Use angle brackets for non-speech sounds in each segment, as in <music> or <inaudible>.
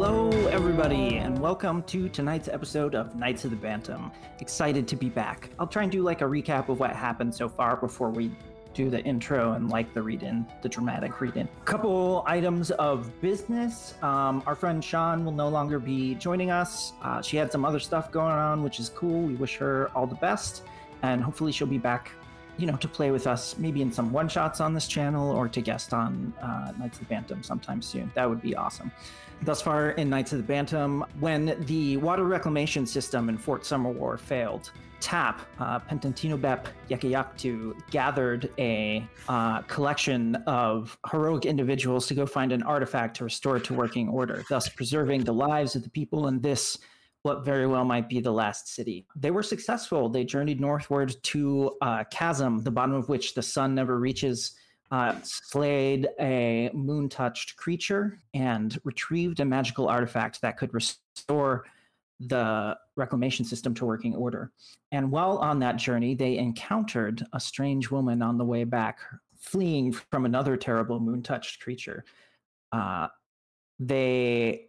Hello, everybody, and welcome to tonight's episode of Knights of the Bantam. Excited to be back. I'll try and do like a recap of what happened so far before we do the intro and like the read in, the dramatic read in. Couple items of business. Um, our friend Sean will no longer be joining us. Uh, she had some other stuff going on, which is cool. We wish her all the best, and hopefully she'll be back you know, to play with us, maybe in some one shots on this channel or to guest on uh, Knights of the Bantam sometime soon. That would be awesome. Thus far in Knights of the Bantam, when the water reclamation system in Fort Summerwar failed, TAP, uh, Pentantinobep Yekayaktu, gathered a uh, collection of heroic individuals to go find an artifact to restore to working order, thus preserving the lives of the people in this what very well might be the last city. They were successful. They journeyed northward to a chasm, the bottom of which the sun never reaches, uh, slayed a moon touched creature, and retrieved a magical artifact that could restore the reclamation system to working order. And while on that journey, they encountered a strange woman on the way back, fleeing from another terrible moon touched creature. Uh, they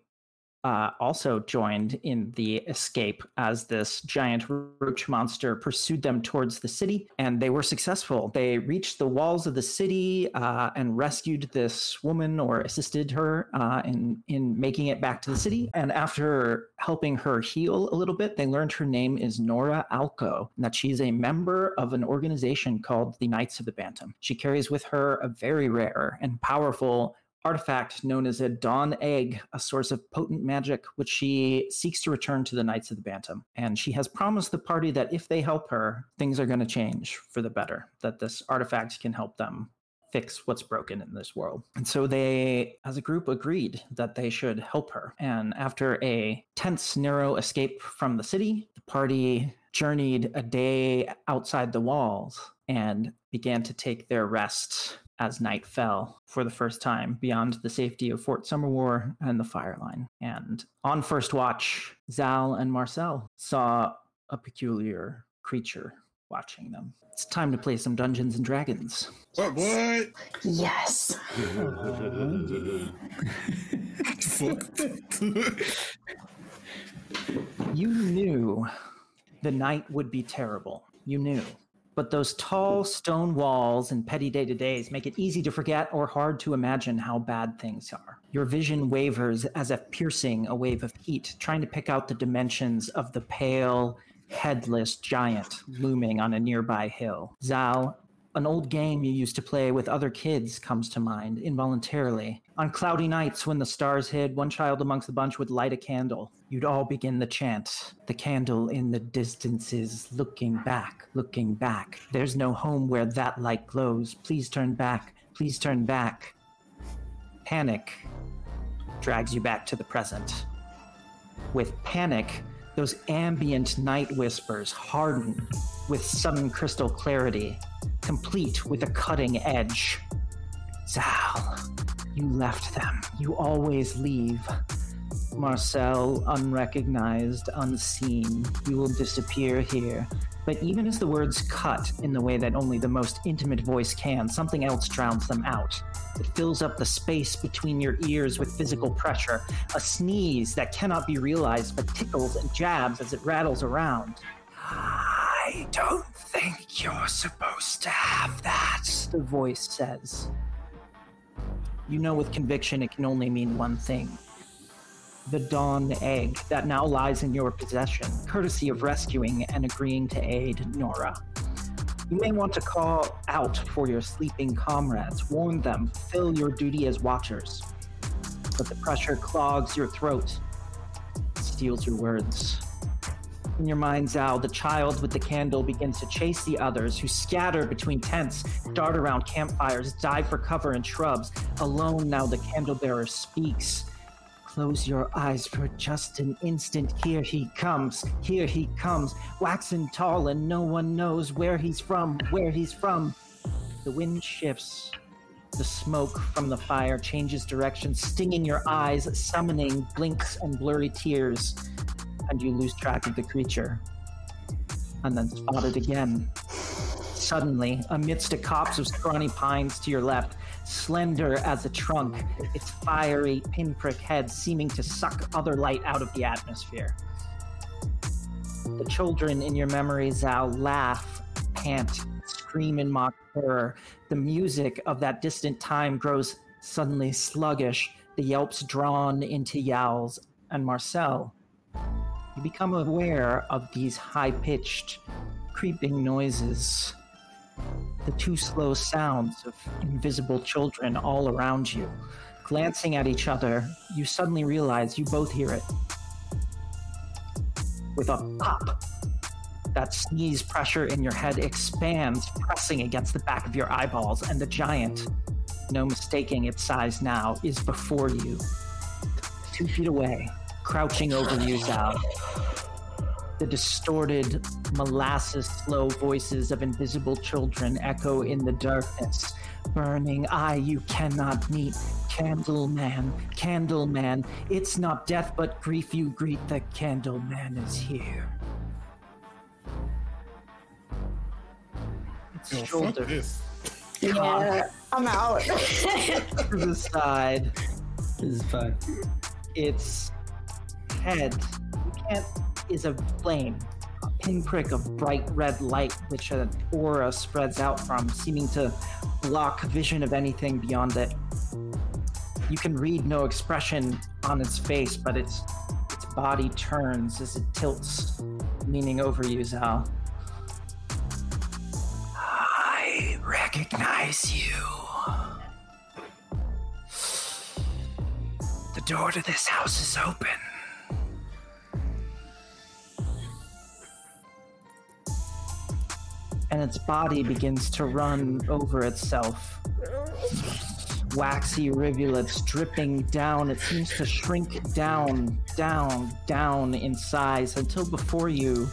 uh, also joined in the escape as this giant roach monster pursued them towards the city, and they were successful. They reached the walls of the city uh, and rescued this woman or assisted her uh, in in making it back to the city. And after helping her heal a little bit, they learned her name is Nora Alco, and that she's a member of an organization called the Knights of the Bantam. She carries with her a very rare and powerful artifact known as a Dawn Egg, a source of potent magic, which she seeks to return to the Knights of the Bantam. And she has promised the party that if they help her, things are going to change for the better, that this artifact can help them fix what's broken in this world. And so they, as a group, agreed that they should help her. And after a tense, narrow escape from the city, the party journeyed a day outside the walls and began to take their rest as night fell for the first time beyond the safety of Fort Summerwar and the fire line. And on first watch, Zal and Marcel saw a peculiar creature watching them. It's time to play some Dungeons and Dragons. What? What? Yes. Fuck. <laughs> You knew the night would be terrible. You knew. But those tall stone walls and petty day to days make it easy to forget or hard to imagine how bad things are. Your vision wavers as if piercing a wave of heat, trying to pick out the dimensions of the pale, headless giant looming on a nearby hill. Zal, an old game you used to play with other kids comes to mind involuntarily. On cloudy nights when the stars hid, one child amongst the bunch would light a candle. You'd all begin the chant. The candle in the distance is looking back, looking back. There's no home where that light glows. Please turn back, please turn back. Panic drags you back to the present. With panic, those ambient night whispers harden with sudden crystal clarity, complete with a cutting edge. Zal, you left them. You always leave. Marcel, unrecognized, unseen, you will disappear here. But even as the words cut in the way that only the most intimate voice can, something else drowns them out. It fills up the space between your ears with physical pressure, a sneeze that cannot be realized but tickles and jabs as it rattles around. I don't think you're supposed to have that, the voice says. You know with conviction it can only mean one thing the Dawn Egg that now lies in your possession, courtesy of rescuing and agreeing to aid Nora. You may want to call out for your sleeping comrades, warn them, fill your duty as watchers. But the pressure clogs your throat, steals your words. In your mind's eye, the child with the candle begins to chase the others who scatter between tents, dart around campfires, dive for cover in shrubs. Alone now, the candle bearer speaks. Close your eyes for just an instant. Here he comes. Here he comes. Waxing tall, and no one knows where he's from. Where he's from. The wind shifts. The smoke from the fire changes direction, stinging your eyes, summoning blinks and blurry tears, and you lose track of the creature. And then spot it again. Suddenly, amidst a copse of scrawny pines to your left, slender as a trunk, its fiery pinprick head seeming to suck other light out of the atmosphere. The children in your memory, Zal, laugh, pant, scream in mock terror. The music of that distant time grows suddenly sluggish, the yelps drawn into yowls. And Marcel, you become aware of these high pitched, creeping noises. The two slow sounds of invisible children all around you. Glancing at each other, you suddenly realize you both hear it. With a pop, that sneeze pressure in your head expands, pressing against the back of your eyeballs, and the giant, no mistaking its size now, is before you. Two feet away, crouching over you, Zal. The distorted, molasses slow voices of invisible children echo in the darkness. Burning eye you cannot meet. Candleman, Candleman. It's not death but grief you greet. The Candleman is here. Its Yo, fuck shoulder this. Yeah, I'm out. to the side. This is fine. its head you can't is a flame a pinprick of bright red light which an aura spreads out from seeming to block vision of anything beyond it. You can read no expression on its face but its its body turns as it tilts leaning over you zal. I recognize you. The door to this house is open. And its body begins to run over itself. Waxy rivulets dripping down. It seems to shrink down, down, down in size until before you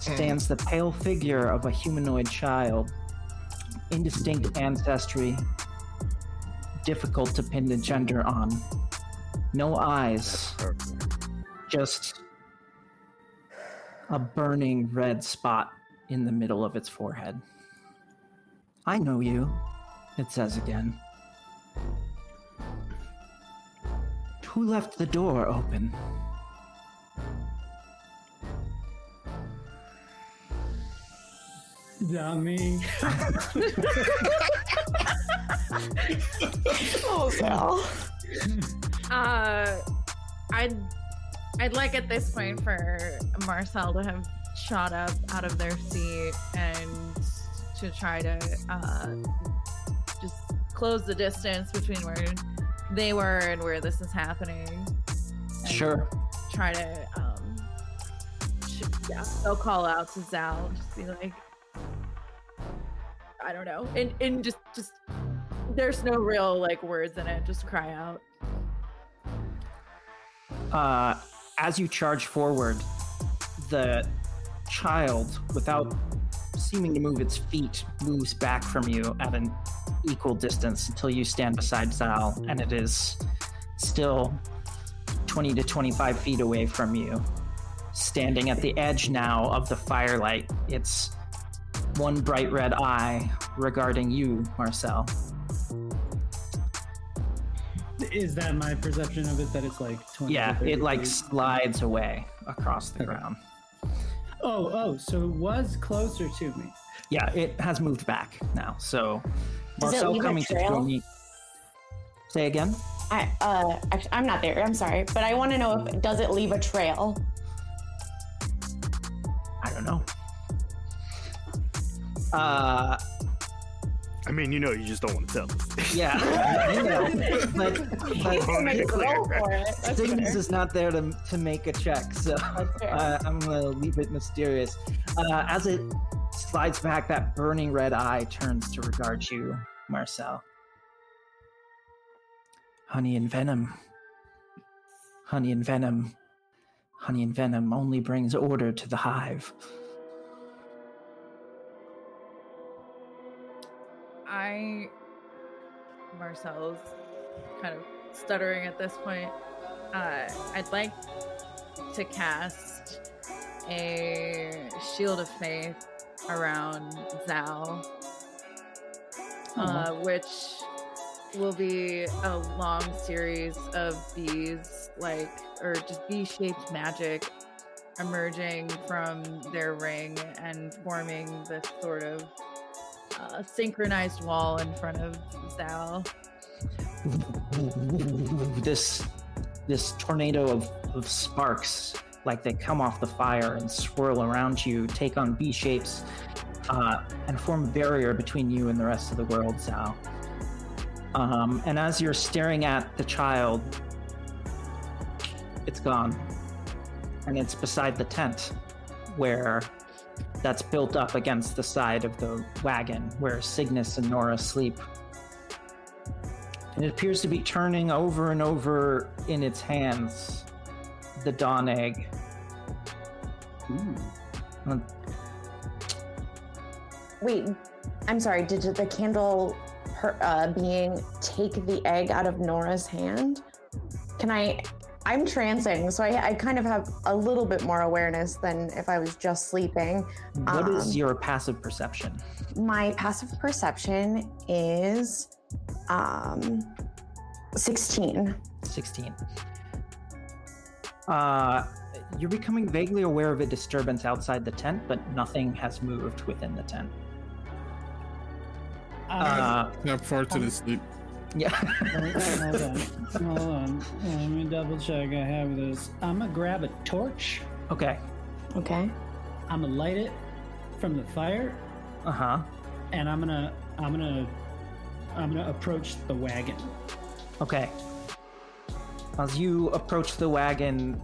stands the pale figure of a humanoid child. Indistinct ancestry, difficult to pin the gender on. No eyes, just a burning red spot in the middle of its forehead. I know you, it says again. Who left the door open? Not me. oh, Zal. Uh, I'd I'd like at this point for Marcel to have shot up out of their seat and to try to uh, just close the distance between where they were and where this is happening. Sure. Try to um, yeah, they'll call out to Zal, just be like, I don't know, and and just just there's no real like words in it, just cry out. uh, as you charge forward, the child, without seeming to move its feet, moves back from you at an equal distance until you stand beside Zal, and it is still 20 to 25 feet away from you. Standing at the edge now of the firelight, it's one bright red eye regarding you, Marcel. Is that my perception of it? That it's like 20 to Yeah, 30 it like feet? slides away across the Okay. ground. Oh, oh, so it was closer to me. Yeah, it has moved back now. So Does it Marcel leave a coming to trail? join me. Say again. I, uh, actually, I'm not there. I'm sorry, but I want to know if does it leave a trail? I don't know. Uh, I mean, you know, you just don't want to tell us. yeah, <laughs> I know, but <laughs> but I'm gonna go for it. That's Stings fair. is not there to to make a check, so uh, I'm gonna leave it mysterious. Uh, as it slides back, that burning red eye turns to regard you, Marcel. Honey and venom. Honey and venom. Honey and venom only brings order to the hive. I, Marcel's kind of stuttering at this point. Uh, I'd like to cast a shield of faith around Zal, uh, which will be a long series of these, like, or just V-shaped magic emerging from their ring and forming this sort of uh, synchronized wall in front of Zal. this this tornado of, of sparks like they come off the fire and swirl around you take on bee shapes uh, and form a barrier between you and the rest of the world Zal. Um, and as you're staring at the child it's gone and it's beside the tent where that's built up against the side of the wagon where cygnus and nora sleep and it appears to be turning over and over in its hands the dawn egg. Uh, Wait, I'm sorry. Did the candle per, uh, being take the egg out of Nora's hand? Can I? I'm trancing, so I, I kind of have a little bit more awareness than if I was just sleeping. What is Um, your passive perception? My passive perception is um 16. 16. Uh, you're becoming vaguely aware of a disturbance outside the tent, but nothing has moved within the tent. Uh, Not far to the sleep. Yeah. Hold hold on. Hold on. Let me double check. I have this. I'm gonna grab a torch. okay. Okay. I'm gonna light it from the fire, Uh huh. and I'm gonna I'm gonna I'm gonna approach the wagon. Okay. As you approach the wagon,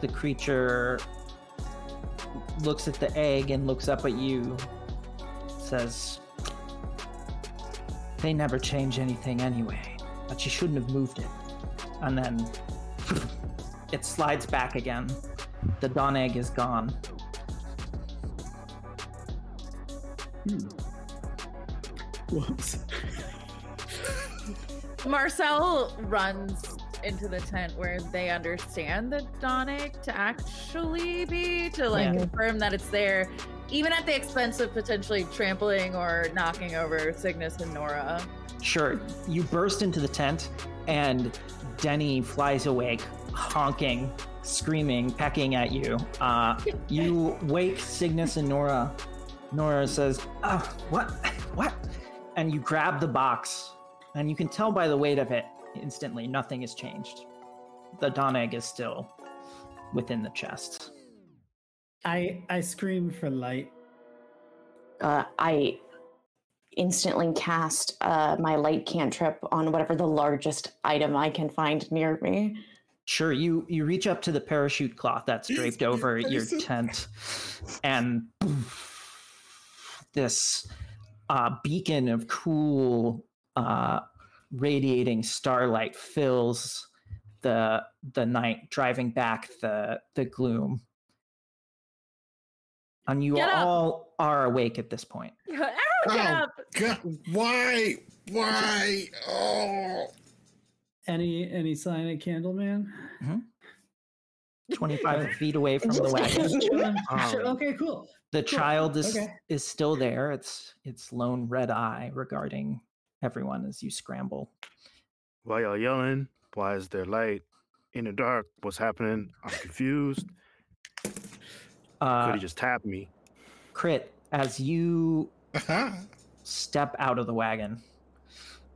the creature looks at the egg and looks up at you. Says, They never change anything anyway, but she shouldn't have moved it. And then <laughs> it slides back again. The dawn egg is gone. Hmm. Whoops. <laughs> Marcel runs into the tent where they understand the Dawn Egg to actually be, to like Yeah. confirm that it's there, even at the expense of potentially trampling or knocking over Cygnus and Nora. Sure, you burst into the tent, and Denny flies awake, honking, screaming, pecking at you. Uh, you wake Cygnus and Nora. Nora says, "Oh, what? What?" And you grab the box, and you can tell by the weight of it instantly nothing has changed. The dawn egg is still within the chest. I I scream for light. Uh, I instantly cast uh, my light cantrip on whatever the largest item I can find near me. Sure, you you reach up to the parachute cloth that's draped over your tent, <laughs> and this uh, beacon of cool, uh, radiating starlight fills the the night, driving back the the gloom. And you Get up! all are awake at this point. Arrow, <laughs> get Oh. up! God, why? Why? Oh. Any any sign of Candleman? Mm-hmm. Twenty five <laughs> feet away from the wagon. Just chilling. Sure, Okay, cool. the Cool. child is Okay. is still there its its lone red eye regarding everyone as you scramble Why y'all yelling? Why is there light in the dark? What's happening? I'm confused. Could uh he just tap me? crit as you <laughs> step out of the wagon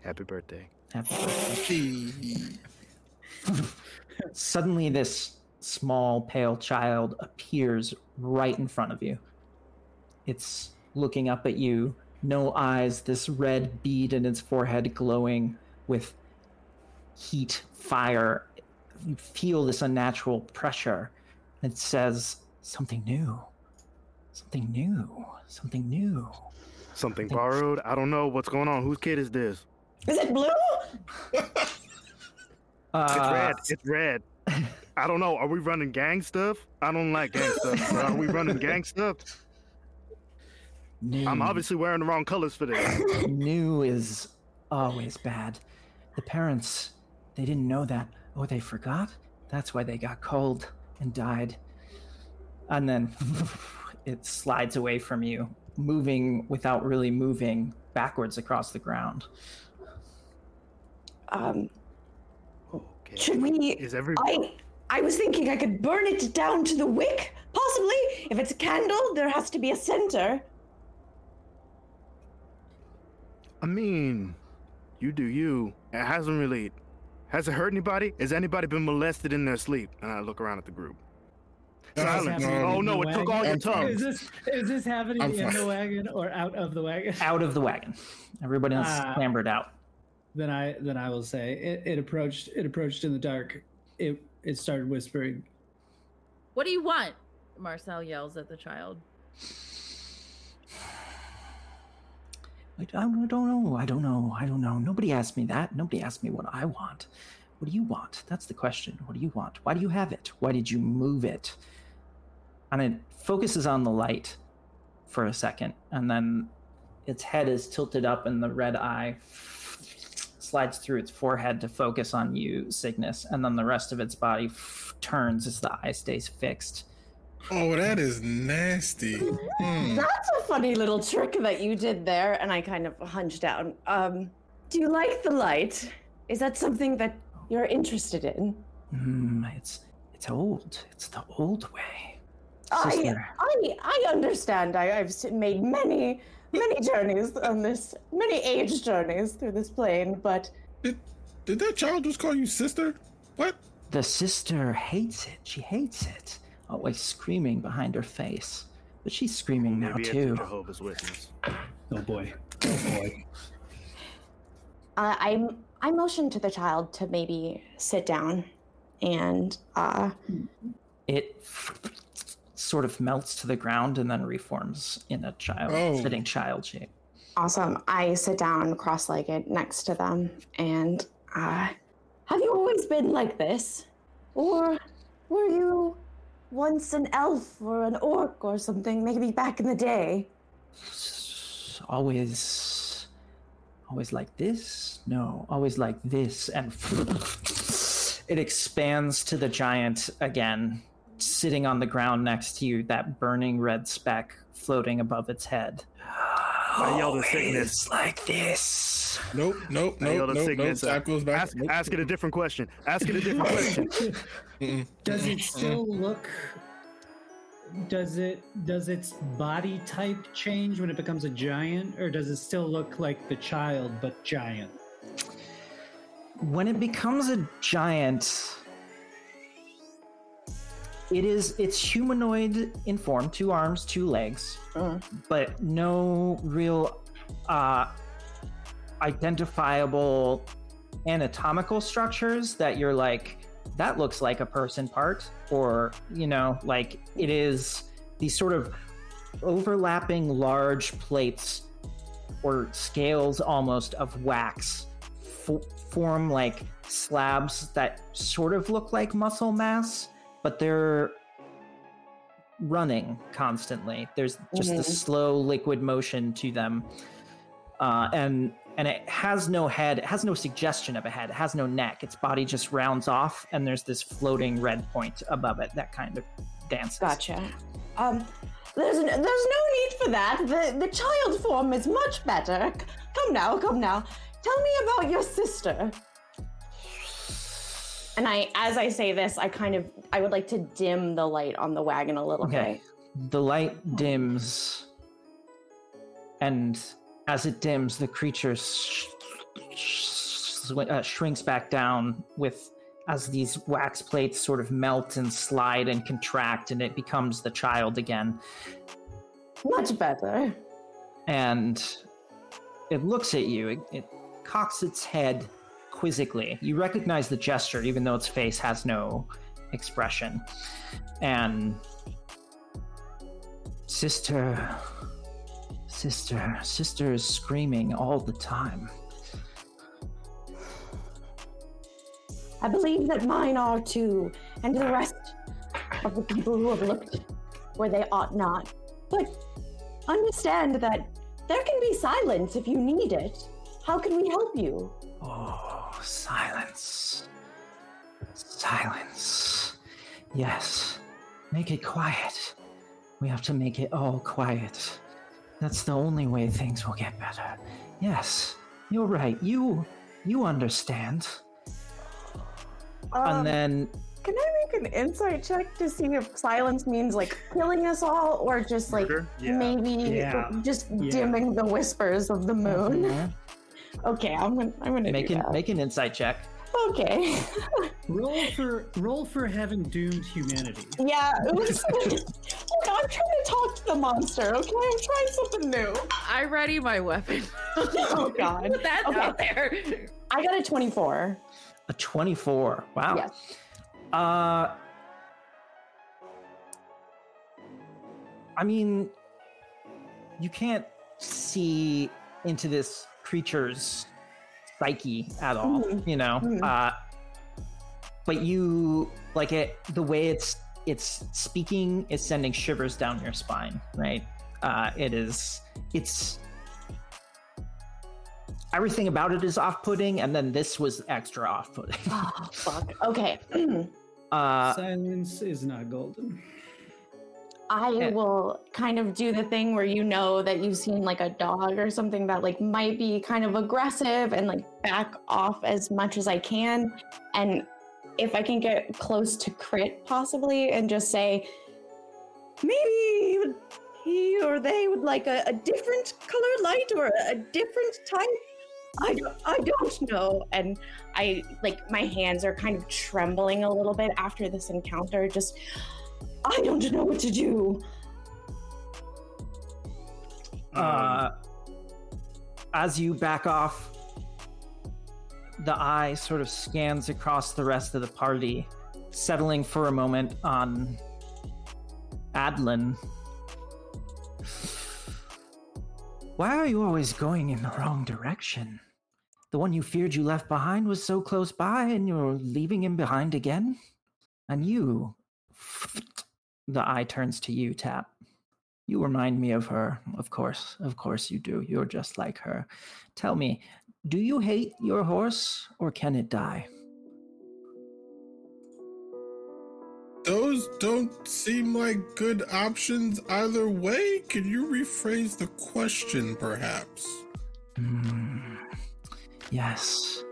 Happy birthday. Happy birthday. <laughs> Suddenly this small pale child appears right in front of you it's looking up at you no eyes this red bead in its forehead glowing with heat fire you feel this unnatural pressure it says something new something new something new Something think- borrowed? I don't know. What's going on? Whose kid is this? Is it blue? <laughs> It's uh, red. It's red. I don't know. Are we running gang stuff? I don't like gang stuff. Are we running gang stuff? new. I'm obviously wearing the wrong colors for this. new is always bad. The parents, they didn't know that. Oh, they forgot? That's why they got cold and died. And then <laughs> it slides away from you, moving without really moving backwards across the ground. Um, Okay. should we? Is every I I was thinking I could burn it down to the wick, possibly. If it's a candle, there has to be a center. I mean, you do you. It hasn't really. Has it hurt anybody? Has anybody been molested in their sleep? And I look around at the group. Silence. Oh no, the it took all your wagon? Is this is this happening I'm in fine. the wagon or out of the wagon? Out of the wagon. Everybody else Ah. clambered out. Then I then I will say it, it approached it approached in the dark. It it started whispering. What do you want? Marcel yells at the child. I don't, I don't know. I don't know. I don't know. Nobody asked me that. Nobody asked me what I want. What do you want? That's the question. What do you want? Why do you have it? Why did you move it? And it focuses on the light for a second, and then its head is tilted up, and the red eye slides through its forehead to focus on you, Cygnus, and then the rest of its body turns as the eye stays fixed. Oh, that is nasty. Hmm. That's a funny little trick that you did there. And I kind of hunch down. Um, Do you like the light? Is that something that you're interested in? Hmm, it's it's old. It's the old way. I, Sister. I, I understand. I, I've made many, many journeys on this, many age journeys through this plane, but Did, did that child just call you sister? What? The sister hates it. She hates it. Always screaming behind her face. But she's screaming now Maybe it's a too. Jehovah's Witness. Oh boy. Oh boy. uh, I I motioned to the child to maybe sit down, and uh, It sort of melts to the ground and then reforms in a child Oh. sitting child shape. awesome. I sit down cross-legged next to them, and uh, have you always been like this, or were you once an elf or an orc or something? Maybe back in the day. Always always like this? No, always like this and <laughs> it expands to the giant again, sitting on the ground next to you, that burning red speck floating above its head. I yelled at Cygnus. Like this. Nope, nope, I nope, yelled at nope, nope. Cygnus, That goes back. Ask, nope. ask it a different question. Ask it a different <laughs> question. Mm-mm. Does it still look? Does it does its body type change when it becomes a giant, or does it still look like the child but giant? when it becomes a giant it is it's humanoid in form two arms two legs but no real uh identifiable anatomical structures that you're like that looks like a person part or you know like it is these sort of overlapping large plates or scales almost of wax fo- form like slabs that sort of look like muscle mass, but they're running constantly. There's just a Mhm. slow liquid motion to them, uh, and and it has no head. It has no suggestion of a head. It has no neck. Its body just rounds off, and there's this floating red point above it that kind of dances. Gotcha. um, there's n- there's no need for that. The the child form is much better. Come now, come now. Tell me about your sister. And I, as I say this, I kind of, I would like to dim the light on the wagon a little Okay. The light dims, and as it dims, the creature sh- sh- uh, shrinks back down with as these wax plates sort of melt and slide and contract, and it becomes the child again. Much better. And it looks at you. It, it cocks its head quizzically. You recognize the gesture, even though its face has no expression. And sister, sister, sister is screaming all the time. I believe that mine are too, and the rest of the people who have looked where they ought not. But understand that there can be silence if you need it. How can we help you? Oh, silence. Silence. Yes. Make it quiet. We have to make it all quiet. That's the only way things will get better. Yes, you're right. You you understand. Um, and then can I make an insight check to see if silence means like killing us all, or just like Yeah. maybe Yeah. just Yeah. dimming the whispers of the moon? Mhm. Okay, I'm gonna I'm gonna make do an that. make an insight check. Okay. <laughs> Roll for roll for having doomed humanity. yeah. It was, <laughs> Look, I'm trying to talk to the monster. Okay, I'm trying something new. I ready my weapon. <laughs> Oh God. Put that Okay. out there. I got a 24. A 24. Wow. Yes. Uh I mean you can't see into this creature's psyche at all, Mhm. you know. Mhm. Uh but you like it the way it's it's speaking is sending shivers down your spine, right? Uh it is it's everything about it is off-putting and then this was extra off-putting. Oh, fuck. <laughs> Okay. <clears throat> uh Silence is not golden. I Yeah. will kind of do the thing where you know that you've seen like a dog or something that like might be kind of aggressive and like back off as much as I can. And if I can get close to crit possibly and just say, maybe he would- he or they would like a, a different color light or a, a different type. I don't, I don't know. And I like my hands are kind of trembling a little bit after this encounter. Just I don't know what to do. uh, as you back off, the eye sort of scans across the rest of the party, settling for a moment on Adlin. Why are you always going in the wrong direction? The one you feared you left behind was so close by, and you're leaving him behind again? And you. The eye turns to you, Tap. You remind me of her. Of course, of course you do. You're just like her. Tell me, do you hate your horse or can it die? Those don't seem like good options either way. Can you rephrase the question, perhaps? Hmm. Yes.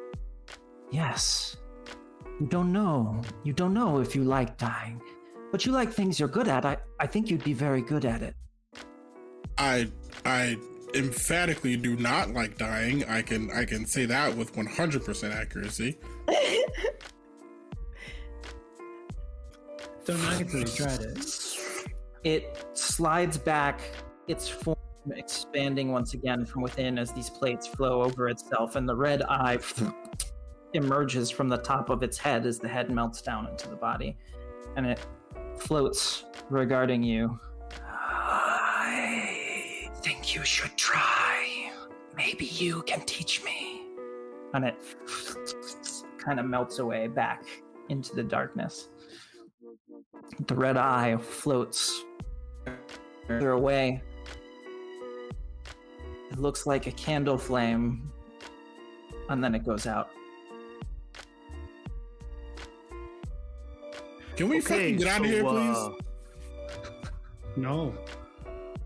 Yes. You don't know. You don't know if you like dying. But you like things you're good at. I, I think you'd be very good at it. I I emphatically do not like dying. I can I can say that with 100% accuracy. <laughs> Don't knock it till you tried it. It slides back, its form expanding once again from within as these plates flow over itself, and the red eye emerges from the top of its head as the head melts down into the body. And it floats regarding you. I think you should try. Maybe you can teach me. And it kind of melts away back into the darkness. The red eye floats further away. It looks like a candle flame, and then it goes out. Can we fucking get out of so, here, please? uh, <laughs> No.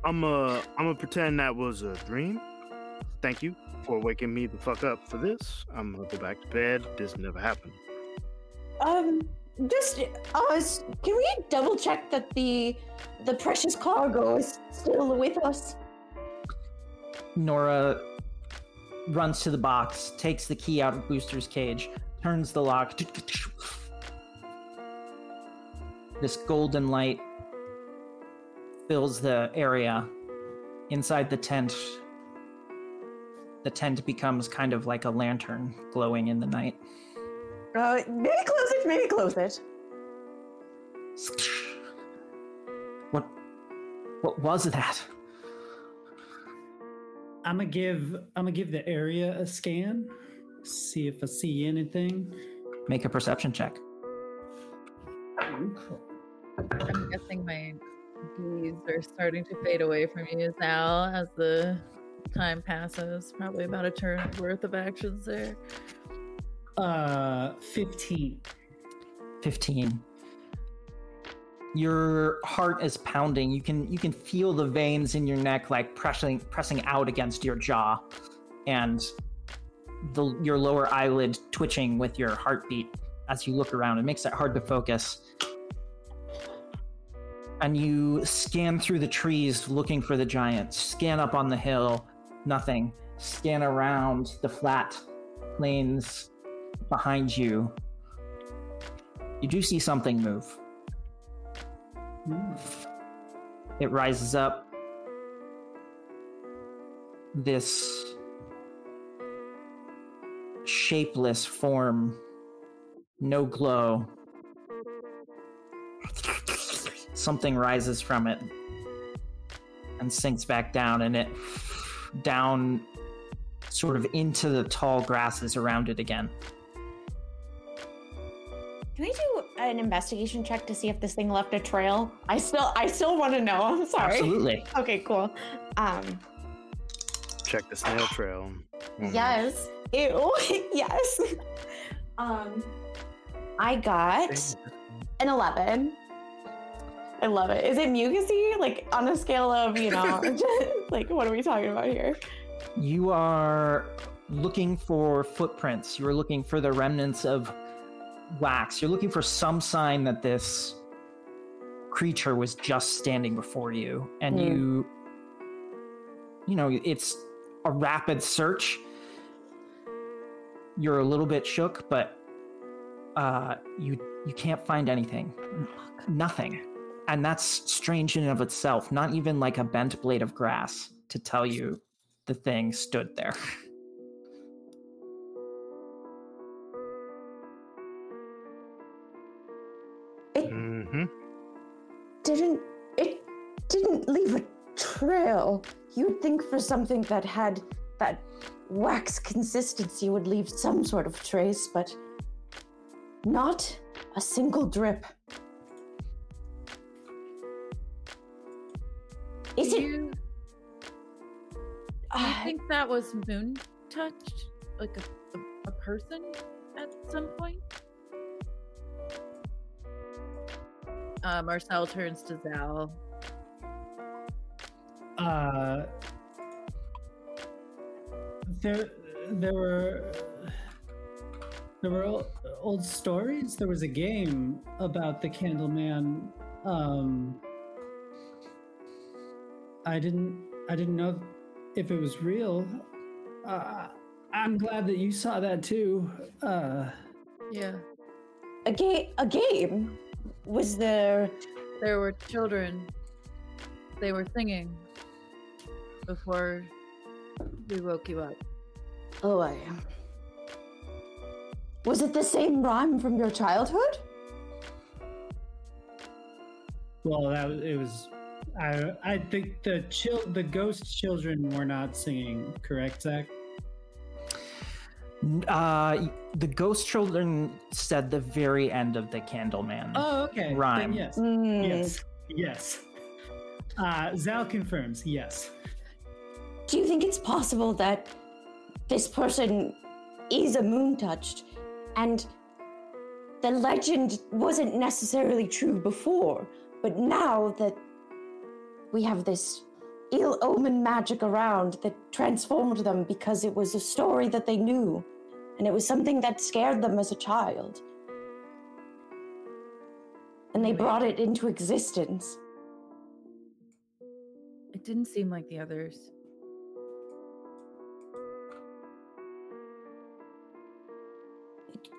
I'm uh I'm gonna pretend that was a dream. Thank you for waking me the fuck up for this. I'm gonna go back to bed. This never happened. Um, just uh, can we double check that the the precious cargo is still with us? Nora runs to the box, takes the key out of Booster's cage, turns the lock. This golden light fills the area inside the tent. The tent becomes kind of like a lantern glowing in the night. Uh, maybe close it. Maybe close it. What what was that? I'm gonna give I'm gonna give the area a scan. See if I see anything. Make a perception check. I'm guessing my bees are starting to fade away from you now as the time passes. Probably about a turn worth of actions there. Uh, fifteen. 15. Your heart is pounding. You can you can feel the veins in your neck like pressing pressing out against your jaw, and the your lower eyelid twitching with your heartbeat as you look around. It makes it hard to focus. And you scan through the trees looking for the giant. Scan up on the hill, nothing. Scan around the flat plains behind you. You do see something move. It rises up. This shapeless form, no glow. Something rises from it and sinks back down, and it down sort of into the tall grasses around it again. Can I do an investigation check to see if this thing left a trail? I still, I still want to know. I'm sorry. Absolutely. <laughs> Okay, cool. Um, Check the snail trail. Mhm. yes. Ew. <laughs> yes. Um, I got an 11. I love it. Is it mucusy? Like on a scale of, you know, <laughs> just, like what are we talking about here? You are looking for footprints. You are looking for the remnants of wax. You're looking for some sign that this creature was just standing before you. And Hmm. you, you know, it's a rapid search. You're a little bit shook, but uh, you you can't find anything. Nothing. And that's strange in and of itself. Not even like a bent blade of grass to tell you the thing stood there. Mm-hmm. Didn't it didn't leave a trail. You'd think for something that had that wax consistency would leave some sort of trace, but not a single drip. Is do it? you, do you uh, think that was moon touched? Like a, a, a person at some point? Uh, Marcel turns to Zal. Uh, there, there were there were ol- old stories. There was a game about the Candleman. Um, I didn't, I didn't know if it was real. Uh, I'm glad that you saw that too. Uh, Yeah. a game? A game? Was there? There were children. They were singing before we woke you up. Oh, I. am. Was it the same rhyme from your childhood? well, that was, it was. I, I think the chil- the ghost children were not singing, correct, Zach? Uh, the ghost children said the very end of the Candleman. Oh, okay. Then Rhyme. yes. Hmm. Yes. Yes. Uh, Zal confirms. Yes. Do you think it's possible that this person is a moon touched and the legend wasn't necessarily true before, but now that we have this ill omen magic around that transformed them because it was a story that they knew and it was something that scared them as a child. And they brought it into existence. It didn't seem like the others.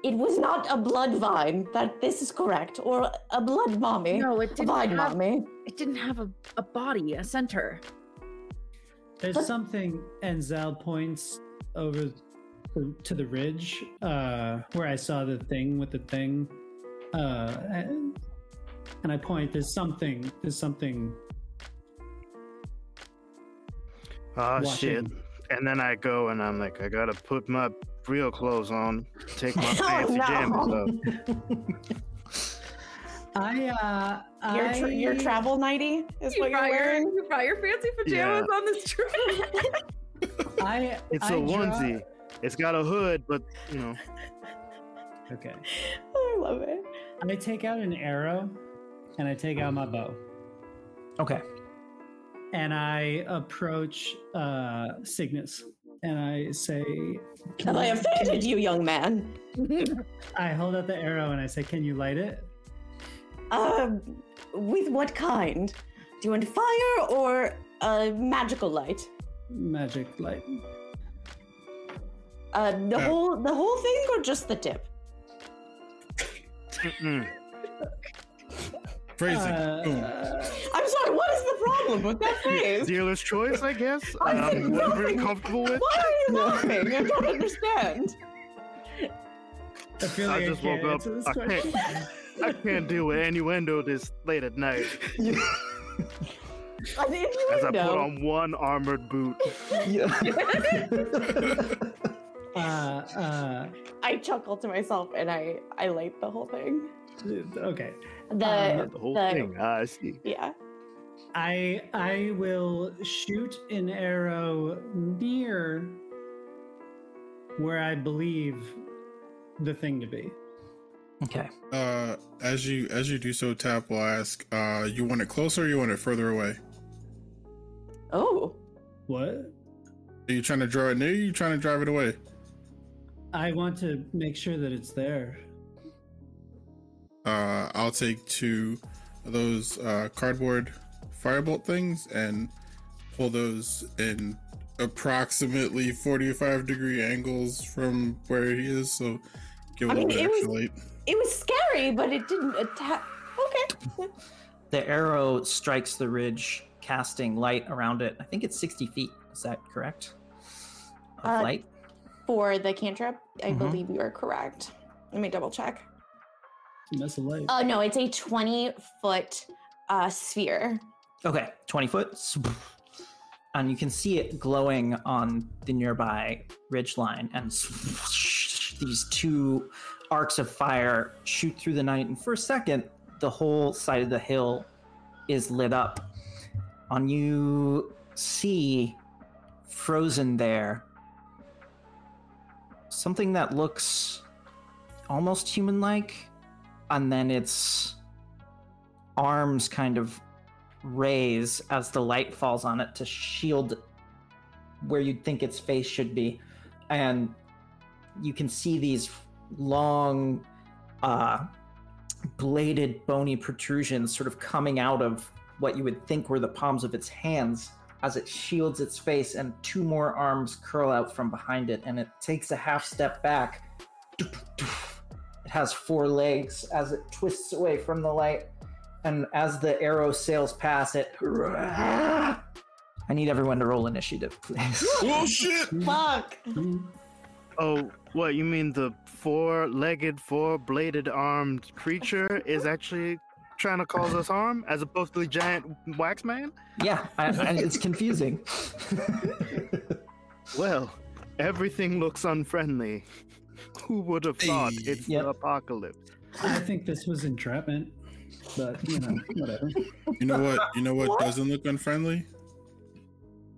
It was not a blood vine, that this is correct, or a blood mommy. No, it a didn't vine have- mommy. It didn't have a, a body, a center. There's But- something, and Zal points over to- to the ridge uh, where I saw the thing with the thing. Uh, and, and I point, there's something, there's something. Oh Watch shit. And then I go and I'm like, I gotta put my real clothes on, take my <laughs> Oh, fancy no. jammies off. <laughs> I, uh, Your, I, tra- your travel nighty is You what you're brought, your, wearing. you brought your fancy pajamas on this trip. <laughs> I, It's I a draw- onesie. It's got a hood, but you know. Okay. I love it. I take out an arrow and I take out my bow Okay. and I approach uh, Cygnus and I say, "Can Have I offended you, young man? <laughs> I hold out the arrow and I say, "Can you light it?" Um, with what kind? Do you want fire or a magical light? Magic light. Uh, the Uh, whole the whole thing or just the tip? <laughs> Phrasing. Uh, I'm sorry. What is the problem with that phrase? Dealer's choice, I guess. I said Um, I'm really nothing. comfortable with. Why are you laughing? I don't understand. I feel like I just can't woke up. this I question. can't, I can't deal with innuendo this late at night. <laughs> As I put on one armored boot. <laughs> <laughs> Uh, uh, I chuckle to myself and I I light the whole thing. okay. The Um, The whole the- thing. I see. yeah. I I will shoot an arrow near where I believe the thing to be. Okay. Uh, as you as you do so, Tap will ask, uh, you want it closer or you want it further away? Oh. What? Are you trying to draw it near you? Or you trying to drive it away? I want to make sure that it's there. Uh, I'll take two of those uh, cardboard firebolt things and pull those in approximately 45 degree angles from where he is. So give a I little mean, bit it was- light. It was scary, but it didn't attack. Okay. <laughs> The arrow strikes the ridge, casting light around it. I think it's 60 feet. Is that correct? Of Uh, light? For the cantrip, I Mhm. believe you are correct. Let me double check. Mess of light. Oh no, it's a 20 foot uh, sphere. Okay, 20 foot. And you can see it glowing on the nearby ridge line. And <laughs> these two arcs of fire shoot through the night. And for a second, the whole side of the hill is lit up. On you see frozen there something that looks almost human like. And then its arms kind of raise as the light falls on it to shield where you'd think its face should be. And you can see these long, uh, bladed, bony protrusions sort of coming out of what you would think were the palms of its hands as it shields its face, and two more arms curl out from behind it, and it takes a half step back. It has four legs as it twists away from the light and as the arrow sails past it, I need everyone to roll initiative, please. <laughs> Oh shit! Fuck. Oh, what you mean the four-legged, four-bladed armed creature is actually trying to cause us harm as opposed to the giant wax man? yeah, I, I, it's confusing. <laughs> Well, everything looks unfriendly. Who would have thought Hey. it's Yep. the apocalypse? I think this was entrapment, but you know, <laughs> whatever. You know what? You know what, doesn't look unfriendly?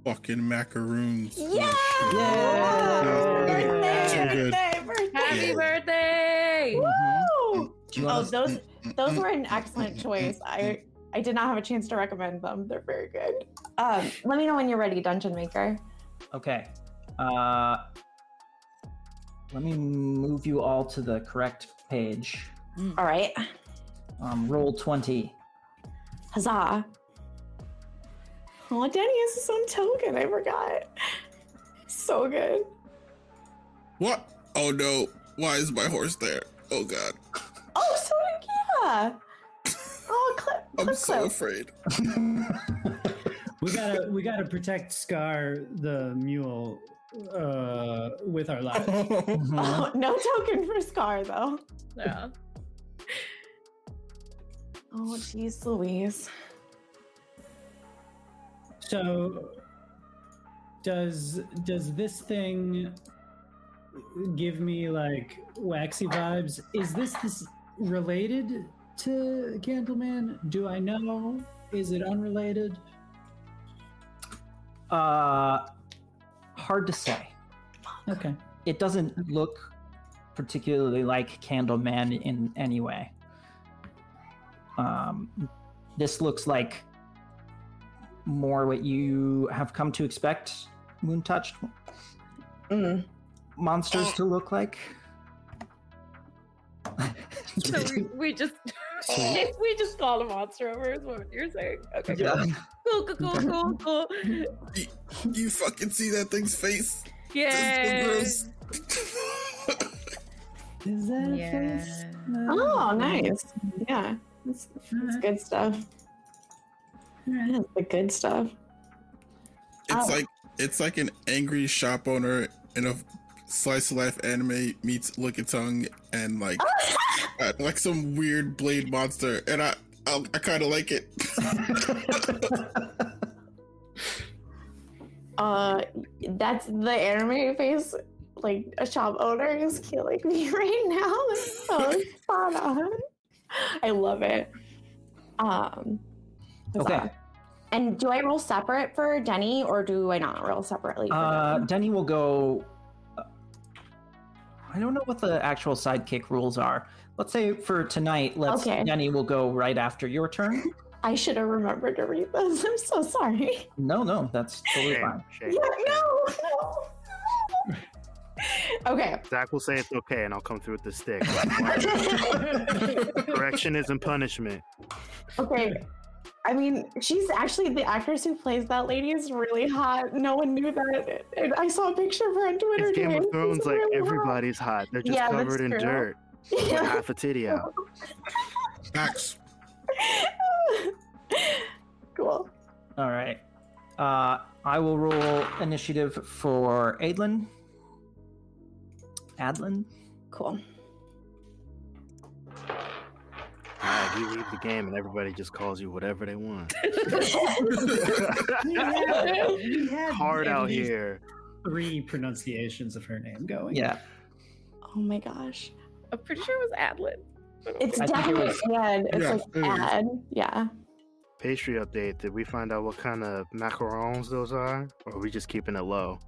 Fucking macaroons. Yeah! Yay! So good. Birthday, birthday. Happy birthday! Mm-hmm. Woo! Do you Oh, those mm-hmm. those were an mm-hmm. excellent choice. I I did not have a chance to recommend them. They're very good. Um, let me know when you're ready, Dungeon Maker. Okay. Uh, let me move you all to the correct page. All right. Um, roll 20. Huzzah. Oh, Danny has his own token. I forgot. So good. What? Oh no! Why is my horse there? Oh god! Oh, so did yeah. Oh, clip. <laughs> I'm so clip. afraid. We gotta we gotta protect Scar the mule uh, with our <laughs> lives. Mhm. Oh, no token for Scar though. Yeah. Oh, jeez, Louise. So does does this thing give me like waxy vibes? Is this this related to Candleman? Do I know? Is it unrelated? Uh, hard to say. Okay. It doesn't look particularly like Candleman in any way. Um, this looks like more what you have come to expect moon touched Mm. monsters to look like. So we, we just <laughs> we just called a monster over is what you're saying. Okay, cool. yeah. cool, cool, cool, cool, <laughs> cool. You fucking see that thing's face? Yeah. That's so gross. Is that a Yeah. face? Oh, oh nice. Yeah, that's, that's good stuff. That's the good stuff. It's Oh. like it's like an angry shop owner in a slice of life anime meets Lickitung and like <laughs> uh, <laughs> like some weird blade monster, and I I, I kind of like it. <laughs> Uh, that's the anime face. Like a shop owner is killing me <laughs> right now. That's so spot on. I love it. Um. Okay. huzzah. And do I roll separate for Denny, or do I not roll separately? For Uh, Denny? Denny will go. uh, I don't know what the actual sidekick rules are. Let's say for tonight, let's Okay. Denny will go right after your turn. I should have remembered to read this. <laughs> I'm so sorry. No, no, that's totally Shame, fine. shame, Yeah, shame. no, no. <laughs> okay. Zach will say it's okay, and I'll come through with the stick. <laughs> Correction isn't punishment. Okay. I mean, she's actually the actress who plays that lady is really hot. No one knew that. And I saw a picture of her on Twitter. It's Game today. of Thrones, She's like hot. everybody's hot. They're just Yeah, that's covered in true. dirt with Yeah. half a titty out. Max, cool. All right. Uh, I will roll initiative for Adlin. Adlin. Cool. Alright, you leave the game, and everybody just calls you whatever they want. <laughs> <laughs> We had Hard out here. Three pronunciations of her name going. Yeah. Oh my gosh. I'm pretty sure it was Adlin. It's I think it definitely was- ad. It's Yeah, like it is. ad. Yeah. Pastry update. Did we find out what kind of macarons those are, or are we just keeping it low?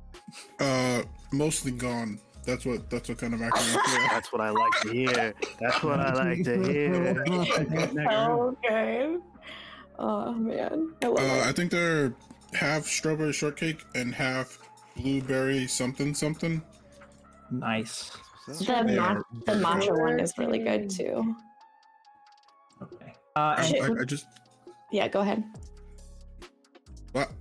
uh, mostly gone. That's what that's what kind of macarons. yeah. <laughs> That's what I like to hear. That's what I like to hear. <laughs> okay. Oh man. I love Uh, I think they're half strawberry shortcake and half blueberry something something. Nice. The, ma- the matcha one is really good too. Okay. Uh, I, and I, I just Yeah, go ahead. what?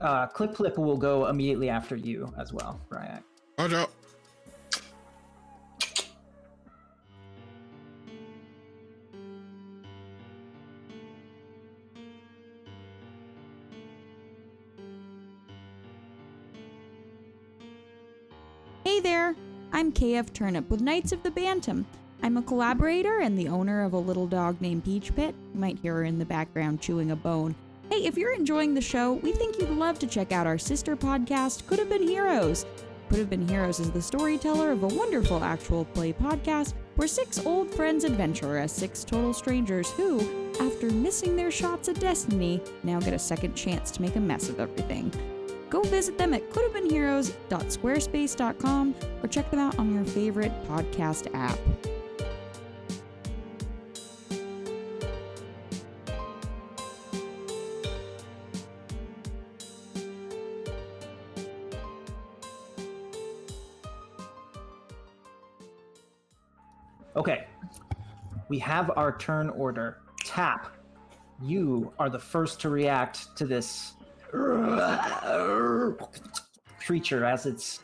uh, Clip Flip will go immediately after you as well, Ryak. Watch out! KF Turnip with Knights of the Bantam. I'm a collaborator and the owner of a little dog named Peach Pit. You might hear her in the background chewing a bone. Hey, if you're enjoying the show, we think you'd love to check out our sister podcast, Could Have Been Heroes. Could Have Been Heroes is the storyteller of a wonderful actual play podcast where six old friends adventure as six total strangers who, after missing their shots at destiny, now get a second chance to make a mess of everything. Go visit them at couldhavebeenheroes.squarespace.com or check them out on your favorite podcast app. Okay. We have our turn order. Tap. You are the first to react to this creature as its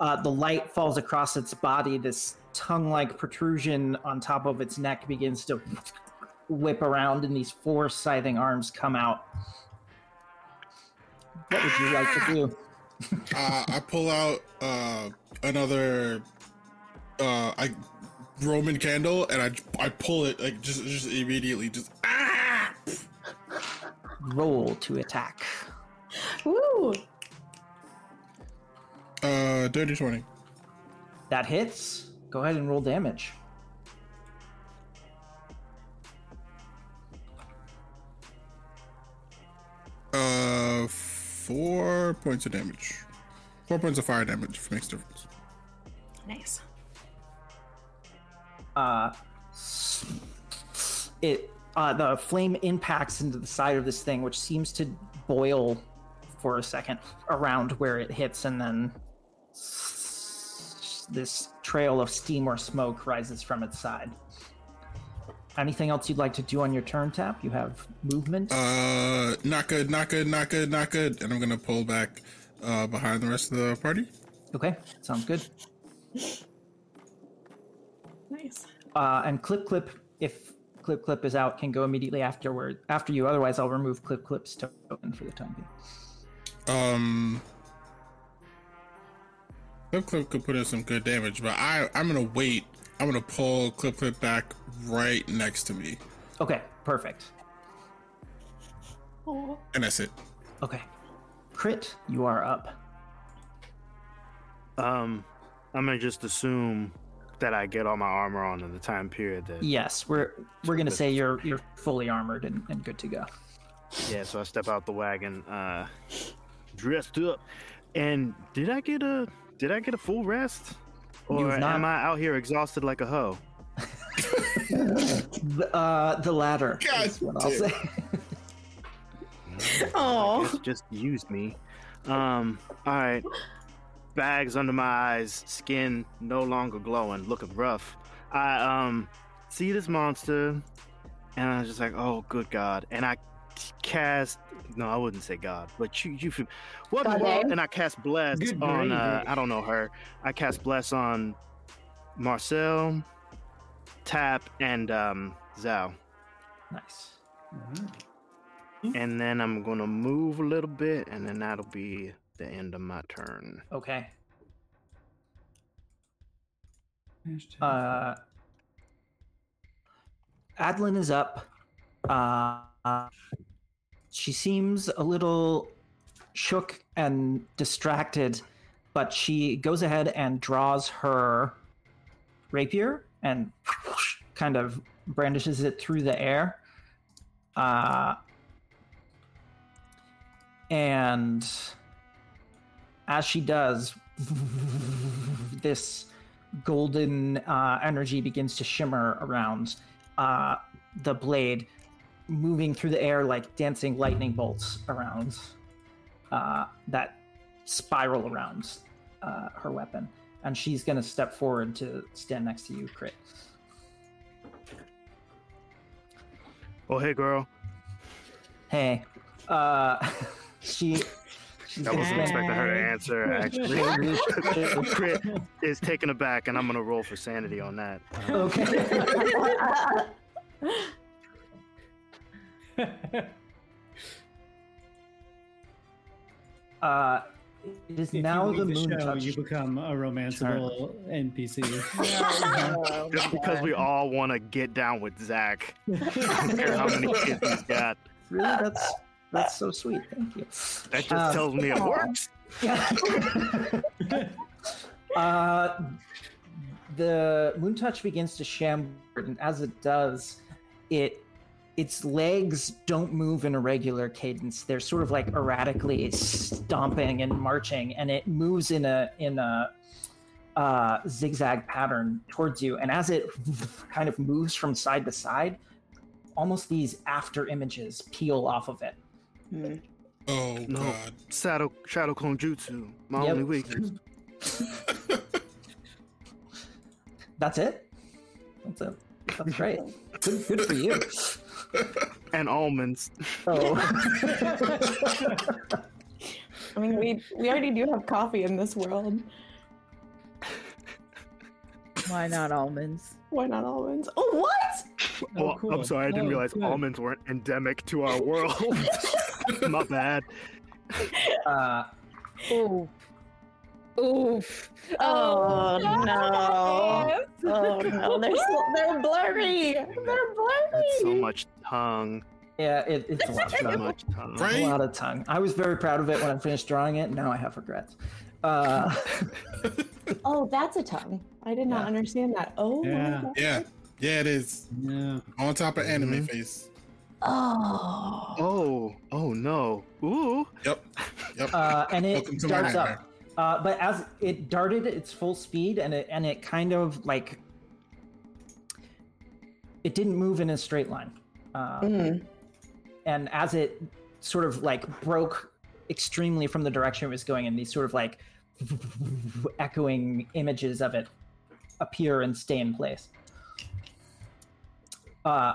uh, the light falls across its body. This tongue-like protrusion on top of its neck begins to whip around, and these four scything arms come out. What would you like to do? <laughs> Uh, I pull out uh, another uh, I Roman candle and I I pull it like just just immediately just. Roll to attack. Woo! Uh, dirty twenty. That hits. Go ahead and roll damage. Uh, four points of damage. Four points of fire damage if it makes a difference. Nice. uh, it uh, the flame impacts into the side of this thing, which seems to boil for a second around where it hits, and then this trail of steam or smoke rises from its side. Anything else you'd like to do on your turn tap? You have movement. Uh, not good, not good, not good, not good. And I'm gonna pull back uh, behind the rest of the party. Okay, sounds good. Nice. Uh, and Clip Clip, if Clip Clip is out, can go immediately afterward after you. Otherwise, I'll remove Clip Clip's token for the time being. Um, Clip Clip could put in some good damage, but I I'm gonna wait. I'm gonna pull Clip Clip back right next to me, Okay, perfect. And that's it. Okay, Crit, you are up. Um, I'm gonna just assume that I get all my armor on in the time period that. Yes, we're we're gonna say you're you're fully armored and, and good to go. Yeah, so I step out the wagon, uh, dressed up. And did I get a did I get a full rest? Or not- am I out here exhausted like a hoe? <laughs> The, uh, the latter. God is what I'll say. Oh. <laughs> just use me. Um, all right. Bags under my eyes, skin no longer glowing, looking rough. I um see this monster, and I was just like, oh, good God! And I cast. No, I wouldn't say God, but you, you, feel- what in God. And I cast bless Good on. Uh. I don't know her. I cast bless on Marcel, Tap, and um Zal. nice. And then I'm gonna move a little bit, and then that'll be the end of my turn. Okay. Uh, Adlin is up. Uh, she seems a little shook and distracted, but she goes ahead and draws her rapier and kind of brandishes it through the air. Uh, and as she does, this golden uh, energy begins to shimmer around uh, the blade, moving through the air like dancing lightning bolts around uh, that spiral around uh, her weapon. And she's going to step forward to stand next to you, Crit. Oh, hey, girl. Hey, uh, <laughs> she. She's I wasn't expecting her to answer, actually. <laughs> Crit is taken aback, and I'm going to roll for sanity on that. Okay. <laughs> Uh, it is If now you the leave moon show, touch. you become a romanceable NPC. <laughs> just because we all want to get down with Zach. I don't care how many kids he's got. Really, that's that's so sweet. Thank you. That just Uh, tells me it works. <laughs> uh, the moon touch begins to shamble, and as it does, it its legs don't move in a regular cadence. They're sort of like erratically stomping and marching, and it moves in a in a uh, zigzag pattern towards you. And as it kind of moves from side to side, almost these after images peel off of it. Mm. Oh No. God. Shadow, Shadow Clone Jutsu. My Yep. only weakness. <laughs> That's it. That's it. That's great. Good, good for you. <laughs> And almonds. Oh. <laughs> I mean, we we already do have coffee in this world. Why not almonds? Why not almonds? Oh, what? Oh, well, cool. I'm sorry, I didn't Oh, realize good. almonds weren't endemic to our world. <laughs> My bad. Uh, Ooh. Oof. Oh, no! Oh no! They're so, they're blurry. They're blurry. That's so much tongue. yeah, it, it's a lot, So of, much tongue. a lot of tongue. I was very proud of it when I finished drawing it. Now I have regrets. Uh, <laughs> Oh, that's a tongue. I did not Yeah. understand that. Oh. Yeah. Yeah. Yeah, it is. Yeah. On top of anime Mhm. face. Oh. Oh, oh no. Ooh. Yep. Yep. uh, and it Welcome to my darts up. Uh, but as it darted its full speed, and it and it kind of like it didn't move in a straight line. Uh, Mm. and as it sort of like broke extremely from the direction it was going and these sort of like echoing images of it appear and stay in place. Uh,